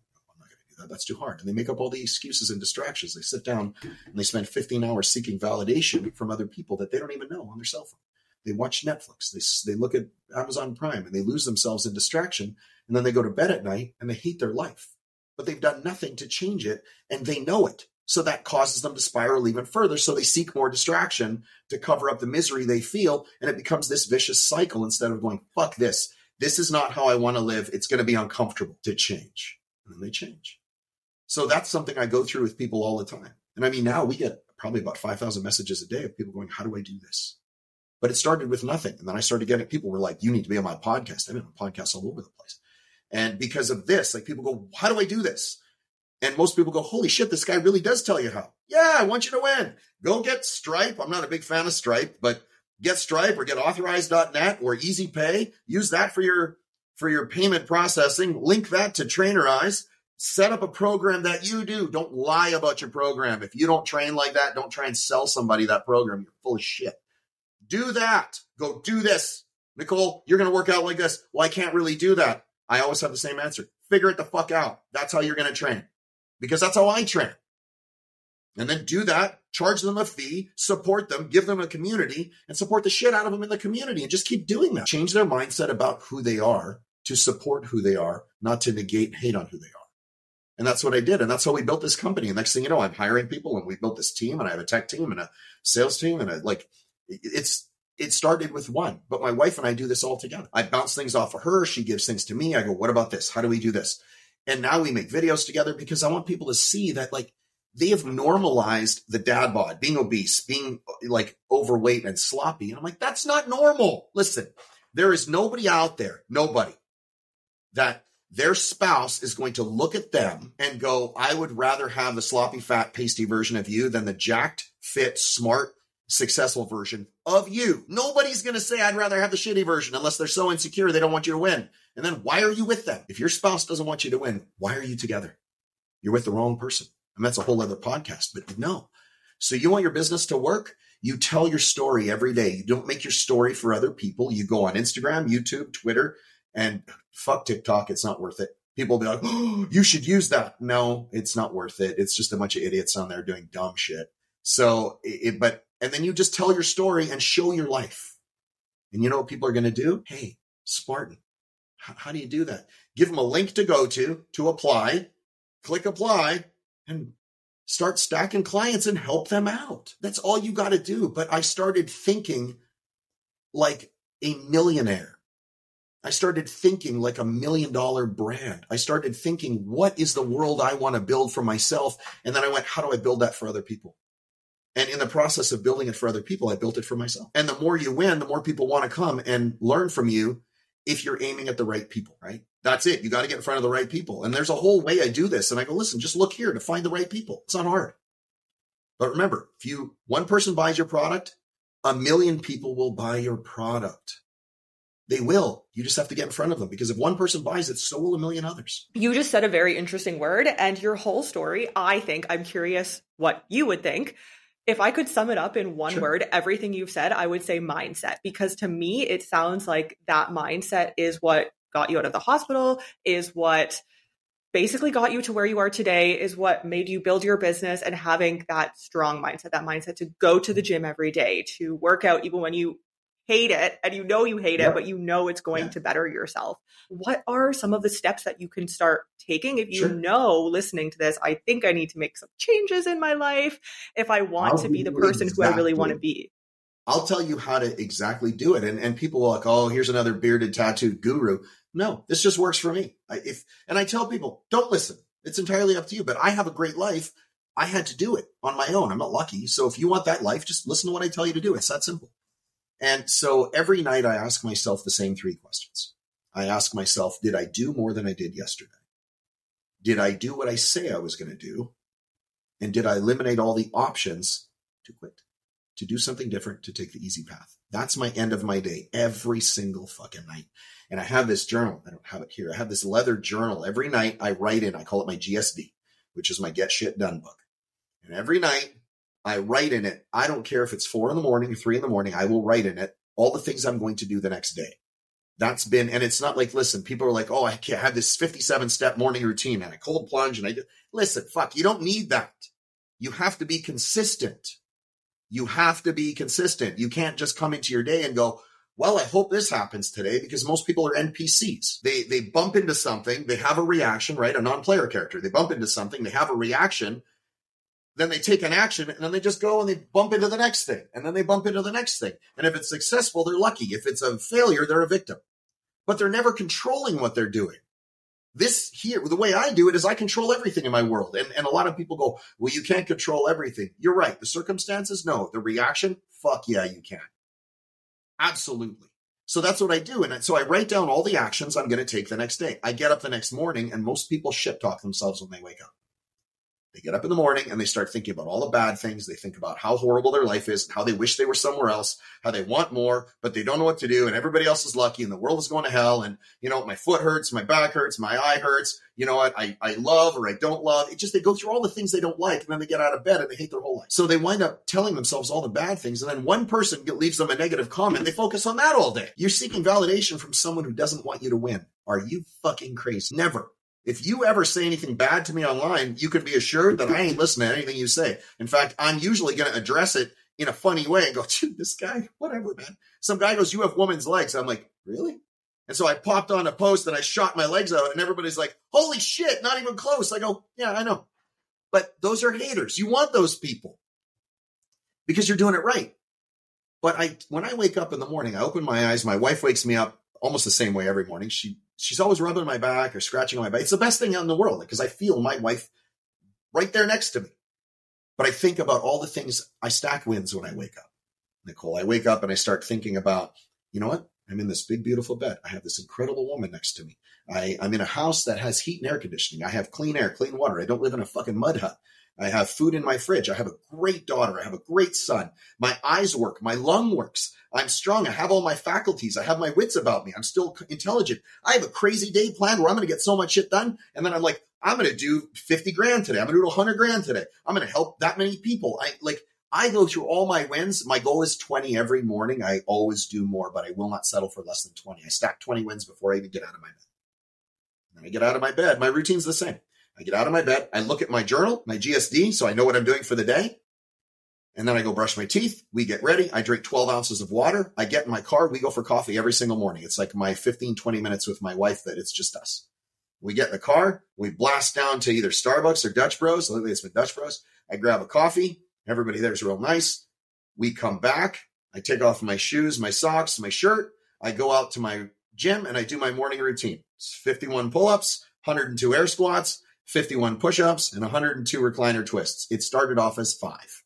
That's too hard. And they make up all the excuses and distractions. They sit down and they spend 15 hours seeking validation from other people that they don't even know on their cell phone. They watch Netflix. They, they look at Amazon Prime and they lose themselves in distraction. And then they go to bed at night and they hate their life. But they've done nothing to change it and they know it. So that causes them to spiral even further. So they seek more distraction to cover up the misery they feel. And it becomes this vicious cycle instead of going, fuck this. This is not how I want to live. It's going to be uncomfortable to change. And then they change. So that's something I go through with people all the time. And I mean, now we get probably about 5,000 messages a day of people going, How do I do this? But it started with nothing. And then I started getting people were like, you need to be on my podcast. I'm on podcasts all over the place. And because of this, like people go, how do I do this? And most people go, holy shit, this guy really does tell you how. Yeah, I want you to win. Go get Stripe. I'm not a big fan of Stripe, but get Stripe or get authorize.net or easy pay. Use that for your for your payment processing. Link that to Trainerize. Set up a program that you do. Don't lie about your program. If you don't train like that, don't try and sell somebody that program. You're full of shit. Do that. Go do this. Nicole, you're going to work out like this. Well, I can't really do that. I always have the same answer. Figure it the fuck out. That's how you're going to train because that's how I train. And then do that, charge them a fee, support them, give them a community, and support the shit out of them in the community and just keep doing that. Change their mindset about who they are to support who they are, not to negate hate on who they are. And that's what I did. And that's how we built this company. And next thing you know, I'm hiring people and we built this team and I have a tech team and a sales team. And I like, it's, it started with one, but my wife and I do this all together. I bounce things off of her. She gives things to me. I go, what about this? How do we do this? And now we make videos together because I want people to see that like they have normalized the dad bod, being obese, being like overweight and sloppy. And I'm like, that's not normal. Listen, there is nobody out there, nobody that their spouse is going to look at them and go, I would rather have the sloppy, fat, pasty version of you than the jacked, fit, smart, successful version of you. Nobody's going to say, I'd rather have the shitty version unless they're so insecure they don't want you to win. And then why are you with them? If your spouse doesn't want you to win, why are you together? You're with the wrong person. And that's a whole other podcast, but no. So you want your business to work? You tell your story every day. You don't make your story for other people. You go on Instagram, YouTube, Twitter, and fuck TikTok. It's not worth it. People be like, oh, you should use that. No, it's not worth it. It's just a bunch of idiots on there doing dumb shit. So, it, but, and then you just tell your story and show your life. And you know what people are going to do? Hey, Spartan, how do you do that? Give them a link to go to, to apply, click apply, and start stacking clients and help them out. That's all you got to do. But I started thinking like a millionaire. I started thinking like a million dollar brand. I started thinking, what is the world I want to build for myself? And then I went, how do I build that for other people? And in the process of building it for other people, I built it for myself. And the more you win, the more people want to come and learn from you if you're aiming at the right people, right? That's it. You got to get in front of the right people. And there's a whole way I do this. And I go, listen, just look here to find the right people. It's not hard. But remember, if you, one person buys your product, a million people will buy your product. They will. You just have to get in front of them because if one person buys it, so will a million others. You just said a very interesting word and your whole story. I think I'm curious what you would think. If I could sum it up in one sure. word, everything you've said, I would say mindset because to me, it sounds like that mindset is what got you out of the hospital, is what basically got you to where you are today is what made you build your business and having that strong mindset, that mindset to go to the gym every day, to work out even when you hate it and you know you hate it, but you know it's going yeah. to better yourself. What are some of the steps that you can start taking if you sure. know listening to this, I think I need to make some changes in my life if I want I'll to be the person exactly. who I really want to be? I'll tell you how to exactly do it. And, and people will like, oh, here's another bearded tattooed guru. No, this just works for me. I, if and I tell people, don't listen. It's entirely up to you. But I have a great life. I had to do it on my own. I'm not lucky. So if you want that life, just listen to what I tell you to do. It's that simple. And so every night I ask myself the same three questions. I ask myself, did I do more than I did yesterday? Did I do what I say I was going to do? And did I eliminate all the options to quit, to do something different, to take the easy path? That's my end of my day every single fucking night. And I have this journal. I don't have it here. I have this leather journal. Every night I write in, I call it my GSD, which is my get shit done book. And every night I write in it. I don't care if it's four in the morning or three in the morning. I will write in it all the things I'm going to do the next day. That's been, and it's not like, listen, people are like, oh, I can't have this 57 step morning routine and a cold plunge. And I do, listen, fuck, you don't need that. You have to be consistent. You have to be consistent. You can't just come into your day and go, well, I hope this happens today because most people are NPCs. They, they bump into something. They have a reaction, right? A non-player character. They bump into something. They have a reaction then they take an action and then they just go and they bump into the next thing and then they bump into the next thing. And if it's successful, they're lucky. If it's a failure, they're a victim. But they're never controlling what they're doing. This here, the way I do it is I control everything in my world. And, and a lot of people go, well, you can't control everything. You're right. The circumstances, no. The reaction, fuck yeah, you can. Absolutely. So that's what I do. And so I write down all the actions I'm going to take the next day. I get up the next morning and most people shit talk themselves when they wake up. They get up in the morning and they start thinking about all the bad things. They think about how horrible their life is, how they wish they were somewhere else, how they want more, but they don't know what to do. And everybody else is lucky and the world is going to hell. And, you know, my foot hurts, my back hurts, my eye hurts. You know what? I, I love or I don't love. It just, they go through all the things they don't like and then they get out of bed and they hate their whole life. So they wind up telling themselves all the bad things. And then one person leaves them a negative comment. They focus on that all day. You're seeking validation from someone who doesn't want you to win. Are you fucking crazy? Never. If you ever say anything bad to me online, you can be assured that I ain't listening to anything you say. In fact, I'm usually going to address it in a funny way and go, dude, this guy, whatever, man. Some guy goes, you have woman's legs. I'm like, really? And so I popped on a post and I shot my legs out and everybody's like, holy shit, not even close. I go, yeah, I know. But those are haters. You want those people because you're doing it right. But I, when I wake up in the morning, I open my eyes. My wife wakes me up almost the same way every morning. She she's always rubbing my back or scratching my back. It's the best thing in the world because I feel my wife right there next to me. But I think about all the things I stack wins when I wake up. Nicole, I wake up and I start thinking about, you know what? I'm in this big, beautiful bed. I have this incredible woman next to me. I, I'm in a house that has heat and air conditioning. I have clean air, clean water. I don't live in a fucking mud hut. I have food in my fridge. I have a great daughter. I have a great son. My eyes work. My lung works. I'm strong. I have all my faculties. I have my wits about me. I'm still intelligent. I have a crazy day planned where I'm going to get so much shit done. And then I'm like, I'm going to do 50 grand today. I'm going to do 100 grand today. I'm going to help that many people. I like, I go through all my wins. My goal is 20 every morning. I always do more, but I will not settle for less than 20. I stack 20 wins before I even get out of my bed. When I get out of my bed, my routine's the same. I get out of my bed, I look at my journal, my GSD, so I know what I'm doing for the day. And then I go brush my teeth. We get ready. I drink 12 ounces of water. I get in my car. We go for coffee every single morning. It's like my 15, 20 minutes with my wife that it's just us. We get in the car. We blast down to either Starbucks or Dutch Bros. Lately it's been Dutch Bros. I grab a coffee. Everybody there is real nice. We come back. I take off my shoes, my socks, my shirt. I go out to my gym and I do my morning routine. It's 51 pull ups, 102 air squats, 51 push ups, and 102 recliner twists. It started off as five.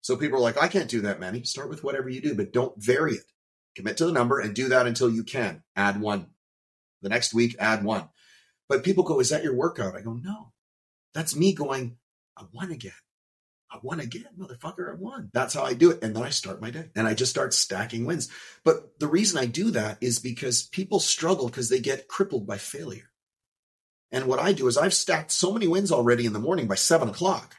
So people are like, I can't do that many. Start with whatever you do, but don't vary it. Commit to the number and do that until you can. Add one. The next week, add one. But people go, Is that your workout? I go, No. That's me going, I won again. I won again, motherfucker. I won. That's how I do it. And then I start my day and I just start stacking wins. But the reason I do that is because people struggle because they get crippled by failure. And what I do is I've stacked so many wins already in the morning by seven o'clock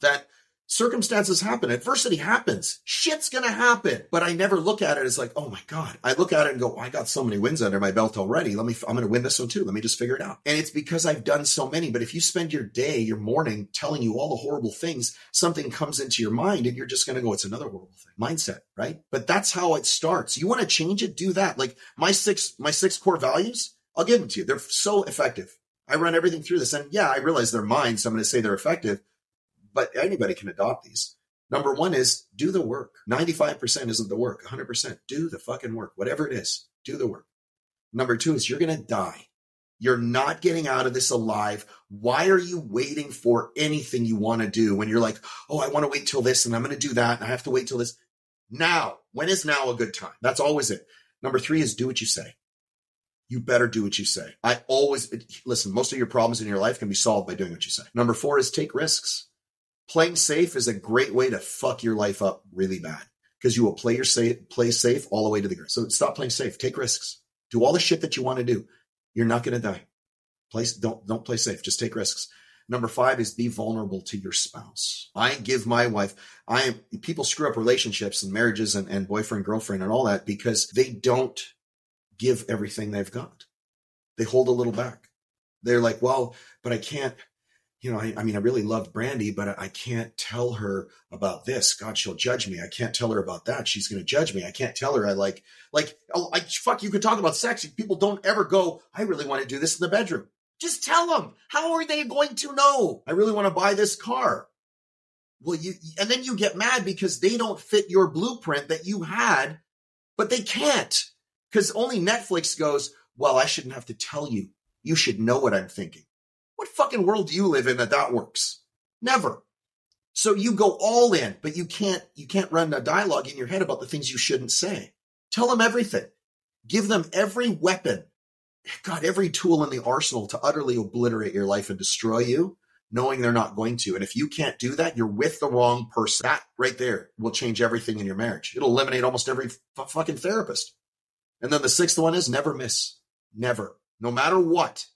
that circumstances happen, adversity happens, shit's gonna happen. But I never look at it as like, oh my God. I look at it and go, I got so many wins under my belt already. Let me, I'm gonna win this one too. Let me just figure it out. And it's because I've done so many. But if you spend your day, your morning telling you all the horrible things, something comes into your mind and you're just gonna go, it's another horrible thing. Mindset, right? But that's how it starts. You wanna change it, do that. Like my six, my six core values, I'll give them to you. They're so effective. I run everything through this. And yeah, I realize they're mine, so I'm going to say they're effective, but anybody can adopt these. Number one is do the work. 95% isn't the work. 100% do the fucking work. Whatever it is, do the work. Number two is you're going to die. You're not getting out of this alive. Why are you waiting for anything you want to do when you're like, oh, I want to wait till this and I'm going to do that and I have to wait till this? Now, when is now a good time? That's always it. Number three is do what you say you better do what you say. I always listen, most of your problems in your life can be solved by doing what you say. Number four is take risks. Playing safe is a great way to fuck your life up really bad because you will play your safe, play safe all the way to the grave. So stop playing safe. Take risks. Do all the shit that you want to do. You're not going to die. Play, don't, don't play safe. Just take risks. Number five is be vulnerable to your spouse. I give my wife, I am, people screw up relationships and marriages and, and boyfriend, girlfriend and all that because they don't give everything they've got. They hold a little back. They're like, well, but I can't, you know, I, I, mean, I really love Brandy, but I can't tell her about this. God, she'll judge me. I can't tell her about that. She's going to judge me. I can't tell her I like, like, oh, I, fuck, you could talk about sex. People don't ever go, I really want to do this in the bedroom. Just tell them. How are they going to know? I really want to buy this car. Well, you, and then you get mad because they don't fit your blueprint that you had, but they can't. Because only Netflix goes, well, I shouldn't have to tell you. You should know what I'm thinking. What fucking world do you live in that that works? Never. So you go all in, but you can't you can't run a dialogue in your head about the things you shouldn't say. Tell them everything. Give them every weapon. God, every tool in the arsenal to utterly obliterate your life and destroy you, knowing they're not going to. And if you can't do that, you're with the wrong person. That right there will change everything in your marriage. It'll eliminate almost every f- fucking therapist. And then the sixth one is never miss. Never. No matter what.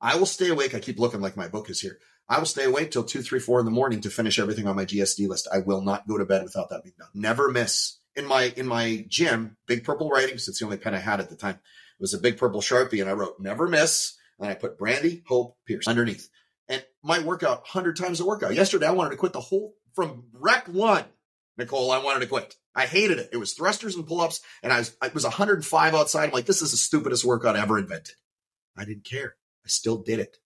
I will stay awake. I keep looking like my book is here. I will stay awake till two, three, four in the morning to finish everything on my GSD list. I will not go to bed without that being done. Never miss. In my in my gym, big purple writing, because it's the only pen I had at the time. It was a big purple sharpie, and I wrote "Never miss." And I put Brandy Hope Pierce underneath. And my workout, hundred times a workout. Yesterday, I wanted to quit the whole from rec one. Nicole, I wanted to quit. I hated it. It was thrusters and pull-ups, and I was was 105 outside. I'm like, this is the stupidest workout ever invented. I didn't care. I still did it.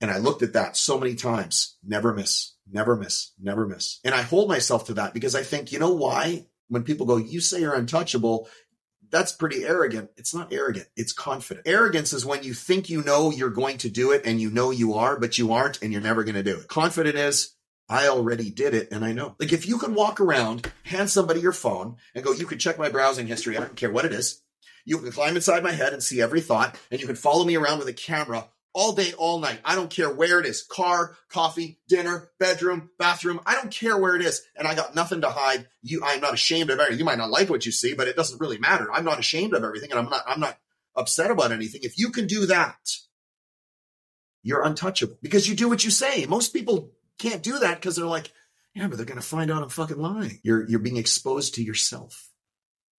And I looked at that so many times. Never miss, never miss, never miss. And I hold myself to that because I think, you know why? When people go, you say you're untouchable, that's pretty arrogant. It's not arrogant. It's confident. Arrogance is when you think you know you're going to do it and you know you are, but you aren't and you're never going to do it. Confident is I already did it and I know. Like if you can walk around, hand somebody your phone and go, you can check my browsing history. I don't care what it is. You can climb inside my head and see every thought and you can follow me around with a camera all day, all night. I don't care where it is car, coffee, dinner, bedroom, bathroom. I don't care where it is. And I got nothing to hide. You, I'm not ashamed of everything. You might not like what you see, but it doesn't really matter. I'm not ashamed of everything and I'm not, I'm not upset about anything. If you can do that, you're untouchable because you do what you say. Most people can't do that because they're like, yeah, but they're going to find out I'm fucking lying. You're, you're being exposed to yourself.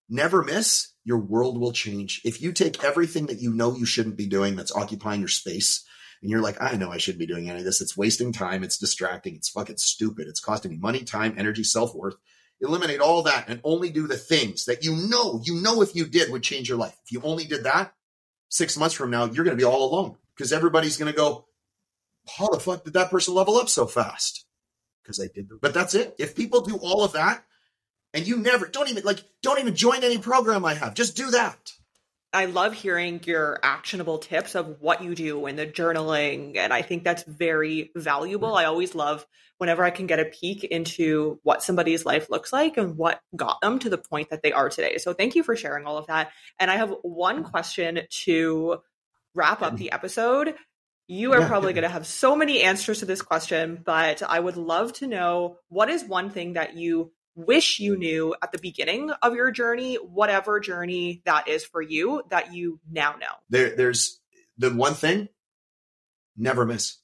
Never miss, your world will change. If you take everything that you know you shouldn't be doing that's occupying your space, and you're like, I know I shouldn't be doing any of this. It's wasting time. It's distracting. It's fucking stupid. It's costing me money, time, energy, self worth. Eliminate all that and only do the things that you know, you know, if you did would change your life. If you only did that, six months from now, you're going to be all alone because everybody's going to go, how the fuck did that person level up so fast? Because I did. But that's it. If people do all of that, and you never don't even like don't even join any program I have. Just do that. I love hearing your actionable tips of what you do in the journaling. And I think that's very valuable. I always love whenever I can get a peek into what somebody's life looks like and what got them to the point that they are today. So thank you for sharing all of that. And I have one question to wrap up mm-hmm. the episode. You are probably going to have so many answers to this question, but I would love to know what is one thing that you wish you knew at the beginning of your journey, whatever journey that is for you that you now know? There, there's the one thing never miss.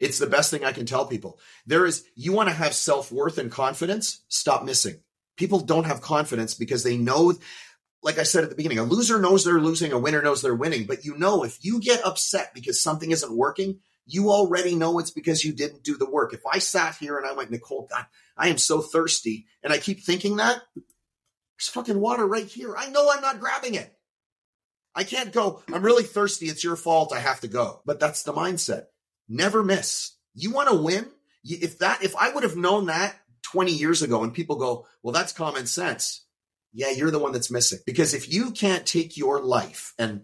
It's the best thing I can tell people. There is, you want to have self worth and confidence, stop missing. People don't have confidence because they know, like I said at the beginning, a loser knows they're losing, a winner knows they're winning. But you know, if you get upset because something isn't working, you already know it's because you didn't do the work. If I sat here and I went, Nicole, God, I am so thirsty, and I keep thinking that, there's fucking water right here. I know I'm not grabbing it. I can't go, I'm really thirsty. It's your fault. I have to go. But that's the mindset. Never miss. You want to win? If that, if I would have known that 20 years ago and people go, well, that's common sense. Yeah, you're the one that's missing. Because if you can't take your life and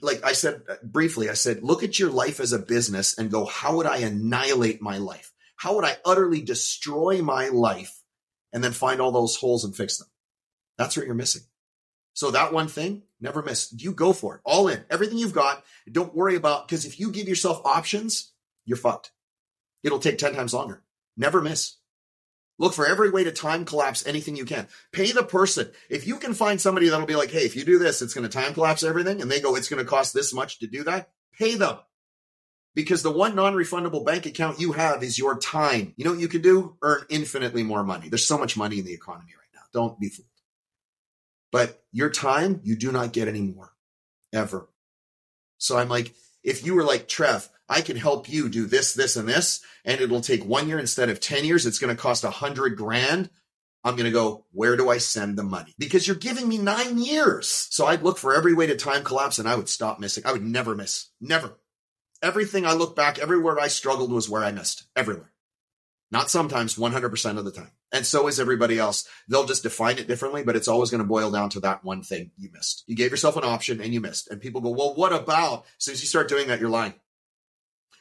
like I said uh, briefly, I said, look at your life as a business and go, how would I annihilate my life? How would I utterly destroy my life and then find all those holes and fix them? That's what you're missing. So that one thing, never miss. You go for it. All in. Everything you've got. Don't worry about because if you give yourself options, you're fucked. It'll take 10 times longer. Never miss. Look for every way to time collapse anything you can. Pay the person. If you can find somebody that'll be like, hey, if you do this, it's going to time collapse everything, and they go, it's going to cost this much to do that, pay them. Because the one non refundable bank account you have is your time. You know what you can do? Earn infinitely more money. There's so much money in the economy right now. Don't be fooled. But your time, you do not get anymore, ever. So I'm like, if you were like, Trev, I can help you do this, this, and this, and it'll take one year instead of 10 years. It's going to cost a hundred grand. I'm going to go, where do I send the money? Because you're giving me nine years. So I'd look for every way to time collapse and I would stop missing. I would never miss. Never. Everything I look back, everywhere I struggled was where I missed. Everywhere. Not sometimes, 100% of the time. And so is everybody else. They'll just define it differently, but it's always going to boil down to that one thing you missed. You gave yourself an option and you missed. And people go, well, what about? As soon as you start doing that, you're lying.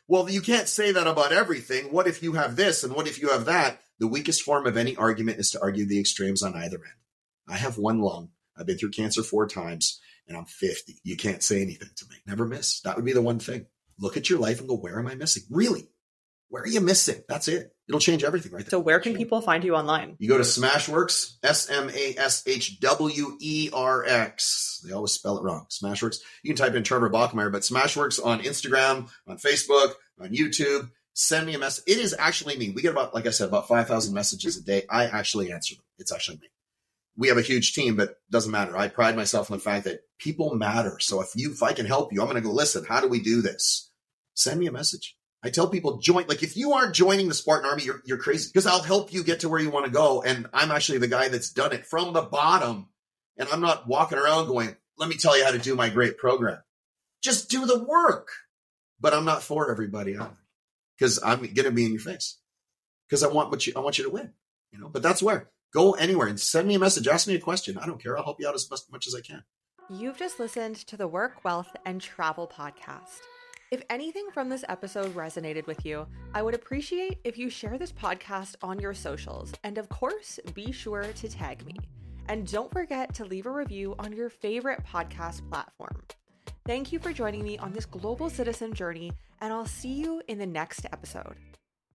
well, you can't say that about everything. What if you have this and what if you have that? The weakest form of any argument is to argue the extremes on either end. I have one lung. I've been through cancer four times and I'm 50. You can't say anything to me. Never miss. That would be the one thing. Look at your life and go, where am I missing? Really? Where are you missing? That's it. It'll change everything right there. So where can people find you online? You go to SmashWerx, S M A S H W E R X. They always spell it wrong. SmashWerx. You can type in Trevor Bachmeyer, but SmashWerx on Instagram, on Facebook, on YouTube. Send me a message. It is actually me. We get about, like I said, about 5,000 messages a day. I actually answer them. It's actually me. We have a huge team, but doesn't matter. I pride myself on the fact that people matter. So if you, if I can help you, I'm going to go, listen, how do we do this? Send me a message. I tell people join, like if you aren't joining the Spartan Army, you're, you're crazy because I'll help you get to where you want to go. And I'm actually the guy that's done it from the bottom. And I'm not walking around going, let me tell you how to do my great program. Just do the work. But I'm not for everybody because I'm going to be in your face because I want what you, I want you to win, you know, but that's where go anywhere and send me a message. Ask me a question. I don't care. I'll help you out as much as I can. You've just listened to the Work, Wealth, and Travel podcast. If anything from this episode resonated with you, I would appreciate if you share this podcast on your socials. And of course, be sure to tag me. And don't forget to leave a review on your favorite podcast platform. Thank you for joining me on this global citizen journey, and I'll see you in the next episode.